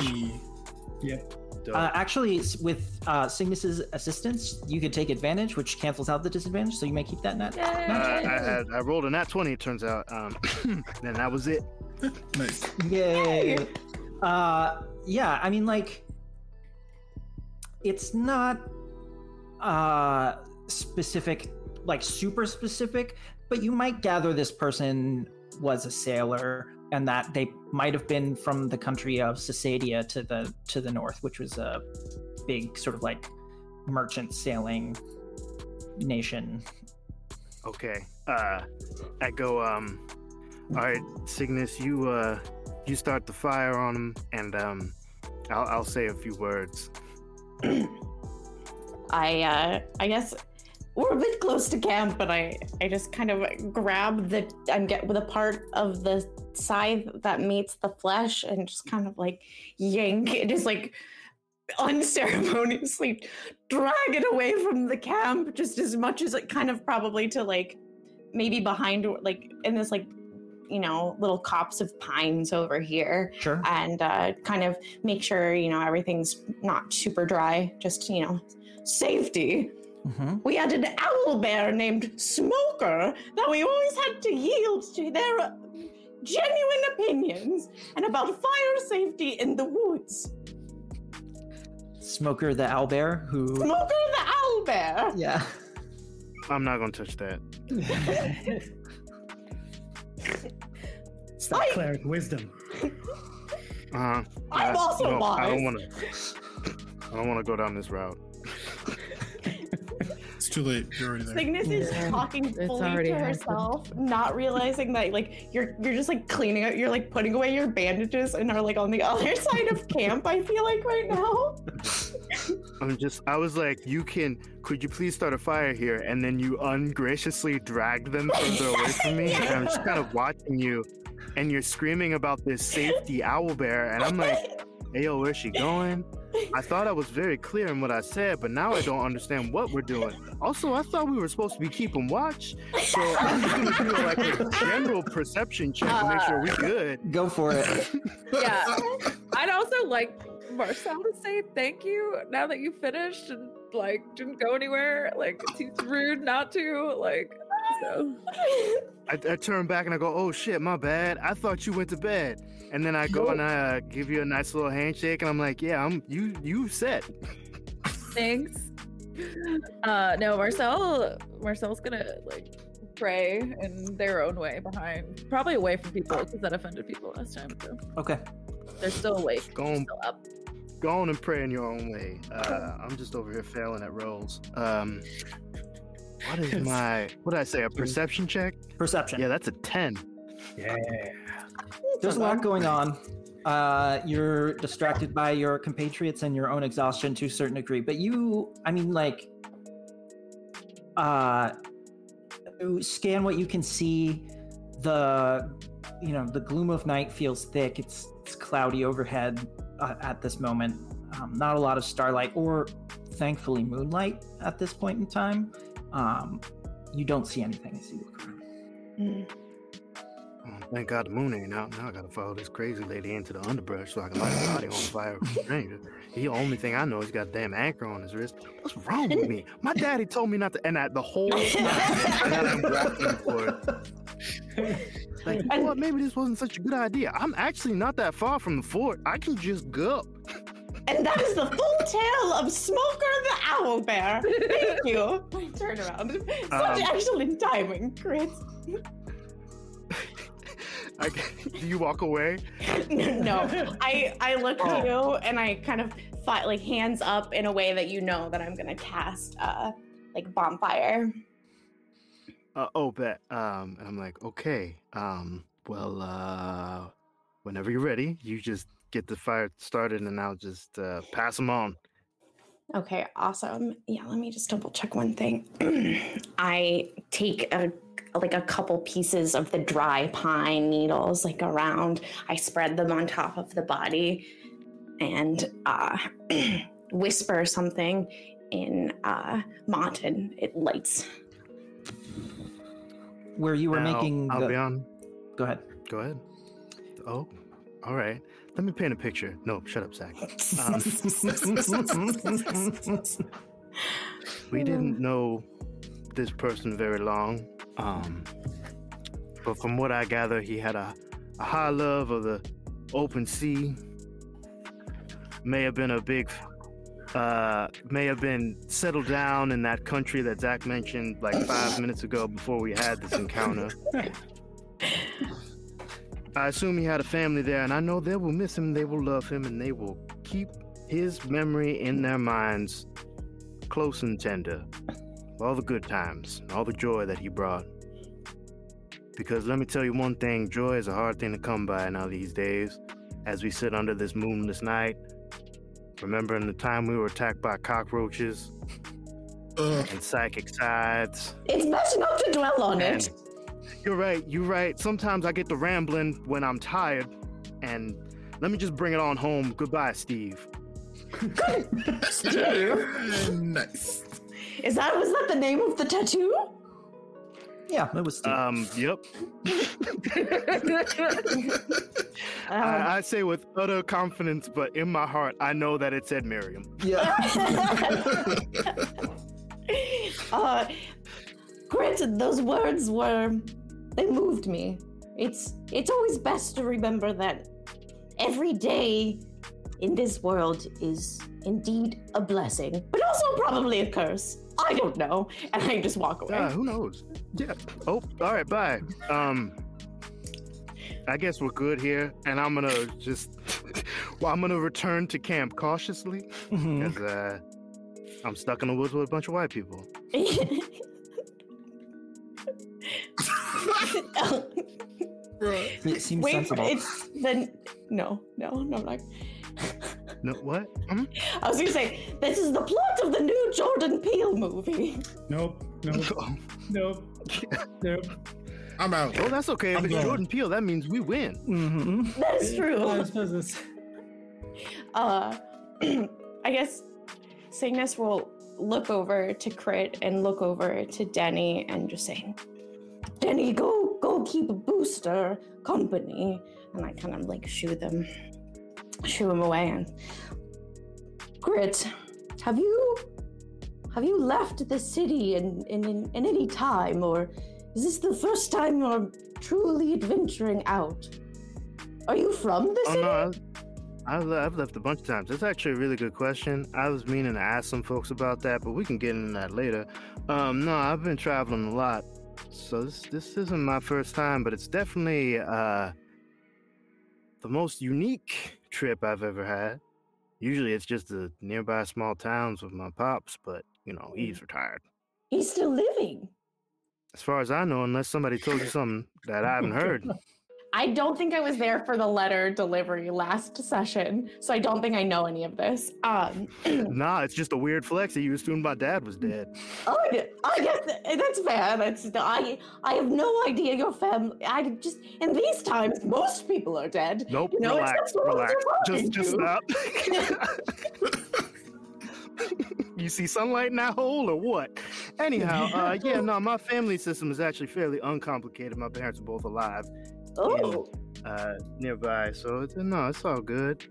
Hey, Dope. Uh, actually, with uh, Cygnus's assistance, you could take advantage, which cancels out the disadvantage, so you may keep that net. Yay. Uh, I, had, I rolled a nat 20, it turns out. Um, <coughs> and that was it. nice. Yay! Uh, yeah, I mean, like, it's not uh specific, like super specific, but you might gather this person was a sailor and that they might have been from the country of Cisadia to the to the north, which was a big sort of like merchant sailing nation. Okay. Uh, I go, um, all right, Cygnus, you, uh, you start the fire on him, and, um, I'll, I'll say a few words. <clears throat> I uh I guess we're a bit close to camp, but I I just kind of grab the I'm get with a part of the scythe that meets the flesh and just kind of like yank it, just like unceremoniously drag it away from the camp just as much as it kind of probably to like maybe behind like in this like you know little copse of pines over here Sure. and uh, kind of make sure you know everything's not super dry just you know safety hmm we had an owl bear named smoker that we always had to yield to their genuine opinions and about fire safety in the woods Smoker the owlbear, who smoker the owl bear yeah. I'm not gonna touch that. <laughs> <laughs> It's that I- cleric wisdom. Uh-huh. I'm Uh, also no, I don't want to. I don't want to go down this route. It's too late. You're already there. Cygnus is Yeah, talking it's fully already to happened. herself, not realizing that like you're you're just like cleaning up, you're like putting away your bandages and are like on the <laughs> other side of camp. I feel like right now. I'm just. I was like, you can. Could you please start a fire here? And then you ungraciously dragged them further away from me. And I'm just kind of <laughs> watching you, and you're screaming about this safety owl bear, and I'm like, <laughs> hey yo, where's she going? I thought I was very clear in what I said, but now I don't understand what we're doing. Also, I thought we were supposed to be keeping watch, so I'm just gonna do like a general perception check to make sure we're uh, good. Go for it. yeah. I'd also like Marcel to say thank you now that you finished and like didn't go anywhere. Like it seems rude not to. Like so. I, I turn back and I go, "Oh shit, my bad. I thought you went to bed." And then I go and I uh, give you a nice little handshake, and I'm like, "Yeah, I'm you. You set." Thanks. Uh no, Marcel Marcel's gonna like pray in their own way behind probably away from people because that offended people last time. So Okay. they're still awake. Go They're on, still up. go on and pray in your own way. Uh, I'm just over here failing at rolls. Um, what is <laughs> my? What did I say? A perception check? Perception. Yeah, that's a ten. Yeah. There's a lot going on. Uh, you're distracted by your compatriots and your own exhaustion to a certain degree, but you, I mean, like, uh, you scan what you can see. The, you know, the gloom of night feels thick. It's it's cloudy overhead uh, at this moment. Um, not a lot of starlight or, thankfully, moonlight at this point in time. Um, you don't see anything as you look around. Oh, thank God the moon ain't out. Now I gotta follow this crazy lady into the underbrush so I can light her body on fire with a stranger. The only thing I know is he got a damn anchor on his wrist. What's wrong with me? My daddy told me not to, and I, the whole <laughs> time that I'm walking for it. Like, you know what? Maybe this wasn't such a good idea. I'm actually not that far from the fort. I can just go. And that is the full tale of Smoker the Owl Bear. Thank you. <laughs> I turn around. Such Um, excellent timing, Chris. I, do you walk away? no, <laughs> I I look Oh. to you and I kind of fight like hands up in a way that you know that I'm gonna cast uh like bonfire. Uh, oh, bet. Um, and I'm like, okay. Um, well, uh, whenever you're ready, you just get the fire started, and I'll just uh, pass them on. Okay, awesome. Yeah, let me just double check one thing. <clears throat> I take a like a couple pieces of the dry pine needles like around. I spread them on top of the body and uh <clears throat> whisper something in uh Martin. It lights. Where you were Now, making I'll the. be on. Go ahead. Go ahead. Oh, all right. Let me paint a picture. No, shut up, Zach. Um, <laughs> we didn't know this person very long. Um, but from what I gather, he had a, a high love of the open sea. May have been a big, uh, may have been settled down in that country that Zach mentioned like five minutes ago before we had this encounter. <laughs> I assume he had a family there, and I know they will miss him, they will love him, and they will keep his memory in their minds close and tender. All the good times, and all the joy that he brought. Because let me tell you one thing joy is a hard thing to come by now these days. As we sit under this moonless night, remembering the time we were attacked by cockroaches Ugh. and psychic sides. It's best not to dwell on And it. you're right, you're right. Sometimes I get to rambling when I'm tired. And let me just bring it on home. Goodbye, Steve. <laughs> <laughs> nice. Is that was that the name of the tattoo? Yeah, it was Steve. Um, yep. <laughs> Um, I, I say with utter confidence, but in my heart, I know that it said Miriam. yeah. <laughs> <laughs> uh, granted, those words were they moved me. It's it's always best to remember that every day in this world is indeed a blessing, but also probably a curse. I don't know, and I just walk away. Ah, who knows? Yeah. Oh, all right. Bye. Um, I guess we're good here, and I'm gonna just. <laughs> well, I'm gonna return to camp cautiously because uh, I'm stuck in the woods with a bunch of white people. <laughs> Bruh. It seems Wait, sensible. it's then no, no, no, I'm not. <laughs> No, what? Hmm? <laughs> I was gonna say this is the plot of the new Jordan Peele movie. Nope. Nope. <laughs> Oh, Nope. Nope. I'm out. well, that's okay. If I'm it's going. Jordan Peele, that means we win. Mhm. That is I true. suppose it's <laughs> Uh, <clears throat> I guess Cygnus will look over to Crit and look over to Denny and just say, "Denny, go, go, keep a booster company." And I kind of like shoo them, shoo him away. And Crit, have you, have you left the city in in, in, in any time, or is this the first time you're truly adventuring out? Are you from the Oh city? no, I've, I've left a bunch of times. That's actually a really good question. I was meaning to ask some folks about that, but we can get into that later. Um, no, I've been traveling a lot, so this this isn't my first time, but it's definitely uh, the most unique trip I've ever had. Usually, it's just the nearby small towns with my pops, but you know he's mm. retired. He's still living. As far as I know, unless somebody told you something that I haven't <laughs> oh, heard. I don't think I was there for the letter delivery last session, so I don't think I know any of this. Um, <clears throat> nah, it's just a weird flex that you assumed my dad was dead. Oh, I guess th- that's fair. That's I. I have no idea your family. I just in these times, most people are dead. Nope, You know, relax, except for what relax. Just, just stop. you see sunlight in that hole or what? Anyhow, uh, yeah, <laughs> no, my family system is actually fairly uncomplicated. My parents are both alive, Oh, uh, nearby. So it's, no, it's all good.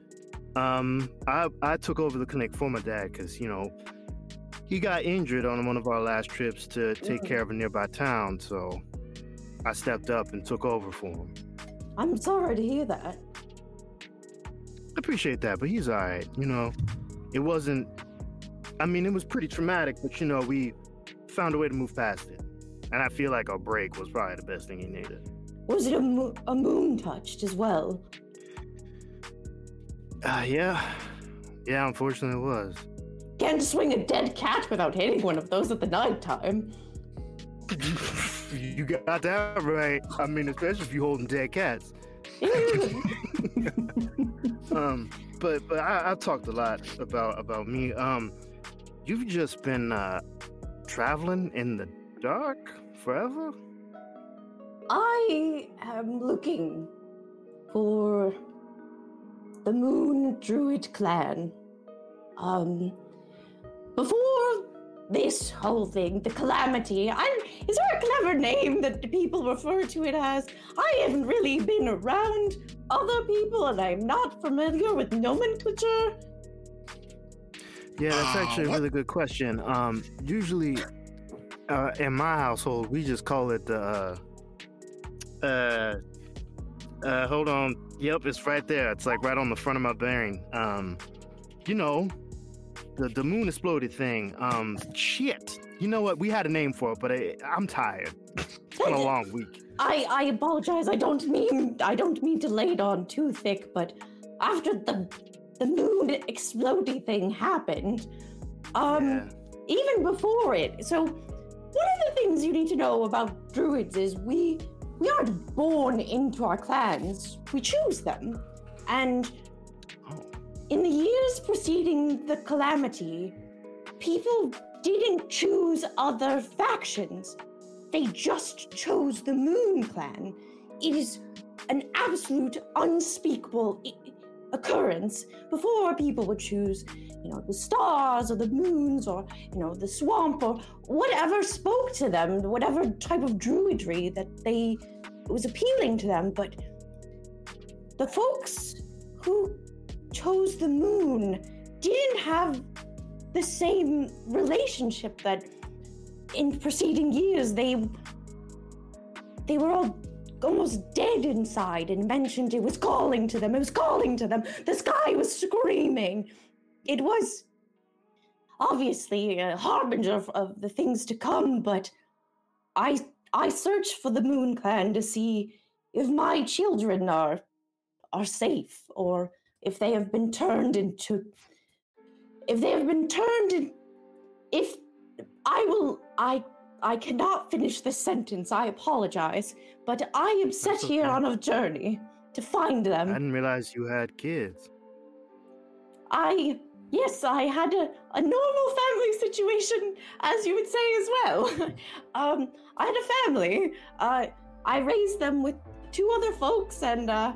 Um, I I took over the clinic for my dad because you know he got injured on one of our last trips to take Mhm. care of a nearby town. So I stepped up and took over for him. I'm sorry to hear that. I appreciate that, but he's all right. You know, it wasn't. I mean, it was pretty traumatic, but you know, we found a way to move past it. And I feel like a break was probably the best thing he needed. Was it a, mo- a moon touched as well? Uh, yeah, yeah. Unfortunately, it was. Can't swing a dead cat without hitting one of those at the night time. you got that right. I mean, especially if you're holding dead cats. <laughs> um, but but I, I talked a lot about about me. Um, you've just been uh traveling in the dark forever. I am looking for the Moon Druid clan. Um, before this whole thing, the calamity, I, is there a clever name that the people refer to it as? I haven't really been around other people and I'm not familiar with nomenclature. Yeah, that's Ah, actually a really good question. Um, usually, uh, in my household, we just call it the. Uh, uh, uh, hold on. Yep, it's right there. It's like right on the front of my bearing. Um, you know, the the moon exploded thing. Um, shit. You know what? We had a name for it, but I, I'm tired. <laughs> it's been a <laughs> long week. I, I apologize. I don't mean I don't mean to lay it on too thick, but after the the moon exploding thing happened, um, yeah. even before it. So, one of the things you need to know about druids is we we aren't born into our clans. We choose them, and in the years preceding the calamity, people didn't choose other factions. They just chose the Moon Clan. It is an absolute unspeakable i- occurrence. Before, people would choose, you know, the stars or the moons or, you know, the swamp or whatever spoke to them, whatever type of druidry that they was appealing to them. But the folks who chose the moon didn't have the same relationship that in preceding years they they were all almost dead inside and mentioned it was calling to them it was calling to them the sky was screaming it was obviously a harbinger of, of the things to come but i i search for the moon clan to see if my children are are safe or if they have been turned into if they have been turned in if i will i i cannot finish this sentence i apologize but i am set That's here on a journey to find them. I didn't realize you had kids. i yes i had a, a normal family situation as you would say as well <laughs> um i had a family uh i raised them with two other folks and uh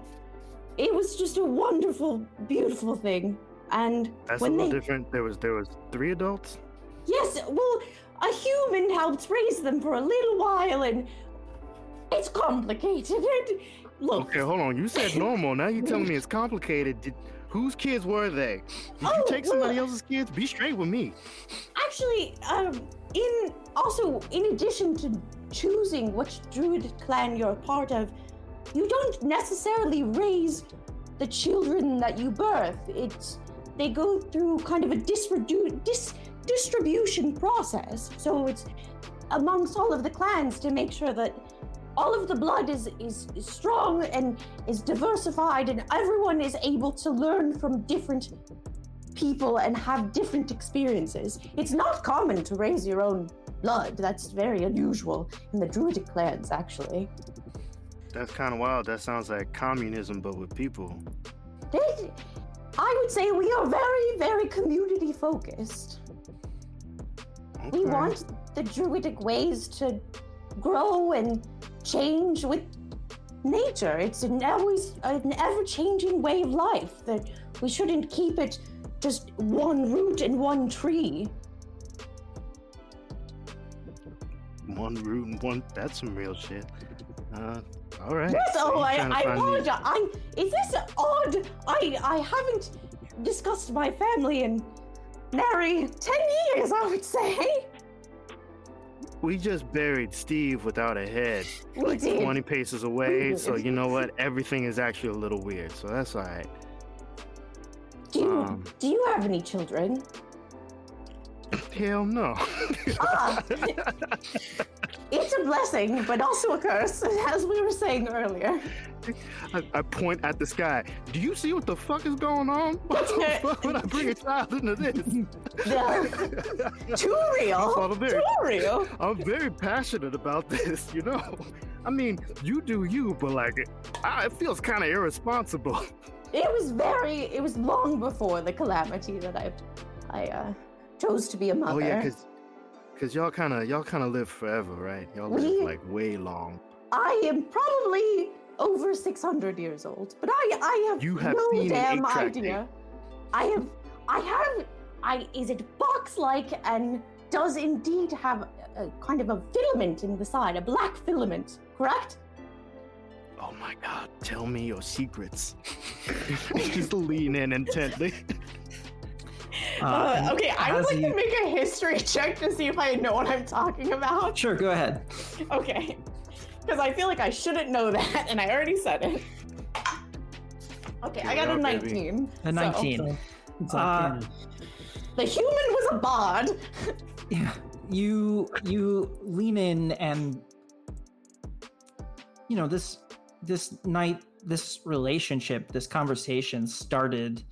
it was just a wonderful beautiful thing and That's when a little they different. There was there was three adults. Yes, well, a human helped raise them for a little while, and it's complicated. <laughs> Look, Okay, hold on. You said normal. Now you're telling me it's complicated. Whose kids were they? Did you Oh, take somebody well- else's kids? Be straight with me. actually, um, in also in addition to choosing which druid clan you're a part of, you don't necessarily raise the children that you birth. It's they go through kind of a disredu- dis- distribution process. So it's amongst all of the clans to make sure that all of the blood is, is, is strong and is diversified and everyone is able to learn from different people and have different experiences. It's not common to raise your own blood. That's very unusual in the druidic clans, actually. That's kind of wild. That sounds like communism, but with people. They, I would say we are very, very community focused. We want the druidic ways to grow and change with nature. It's an always an ever-changing way of life that we shouldn't keep it just one root and one tree. one root and one. That's some real shit. Uh, all right. Yes, so oh, I, I apologize. I, is this odd? I, I haven't discussed my family in nary 10 years, I would say. <laughs> We just buried Steve without a head, We like did. 20 paces away. So you know what? Everything is actually a little weird. So that's all right. Do you, Um. do you have any children? Hell no. Ah, <laughs> it's a blessing, but also a curse, <laughs> as we were saying earlier. I, I point at the sky. Do you see what the fuck is going on? <laughs> What the <laughs> fuck would I bring a child into this? No, too real. Bear. Too real. I'm very passionate about this, you know. I mean, you do you, but like, it, I, it feels kind of irresponsible. It was very. It was long before the calamity that I, I uh, chose to be a mother. Oh yeah, cause, cause y'all kind of y'all kind of live forever, right? Y'all live We- like way long. I am probably over 600 years old, but I I have, You have no damn idea. I have I have I is it box-like and does indeed have a, a kind of a filament in the side, a black filament, correct? Oh my god, tell me your secrets. <laughs> Just lean in intently. <laughs> Uh, and okay, I would like you- to make a history <laughs> check to see if I know what I'm talking about. Sure, go ahead. Okay. Because I feel like I shouldn't know <laughs> that, and I already said it. Okay, I got a Yeah, baby. 19. A 19. It's all Uh. The human was a bard. Yeah, you you lean in and you know this this night this relationship this conversation started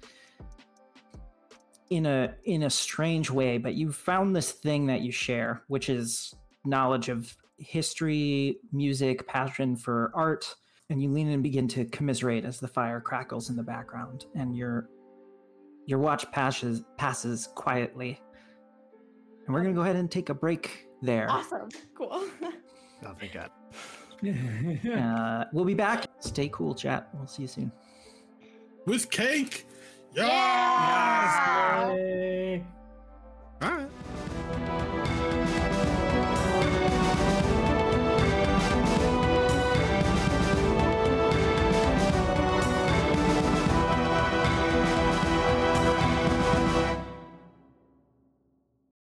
in a in a strange way but you found this thing that you share which is knowledge of history music passion for art and you lean in and begin to commiserate as the fire crackles in the background and your your watch passes passes quietly and we're gonna go ahead and take a break there. Awesome. Cool. <laughs> Oh, thank God. <laughs> Uh, we'll be back. Stay cool, chat. We'll see you soon. With cake. Yeah. Yes. All right.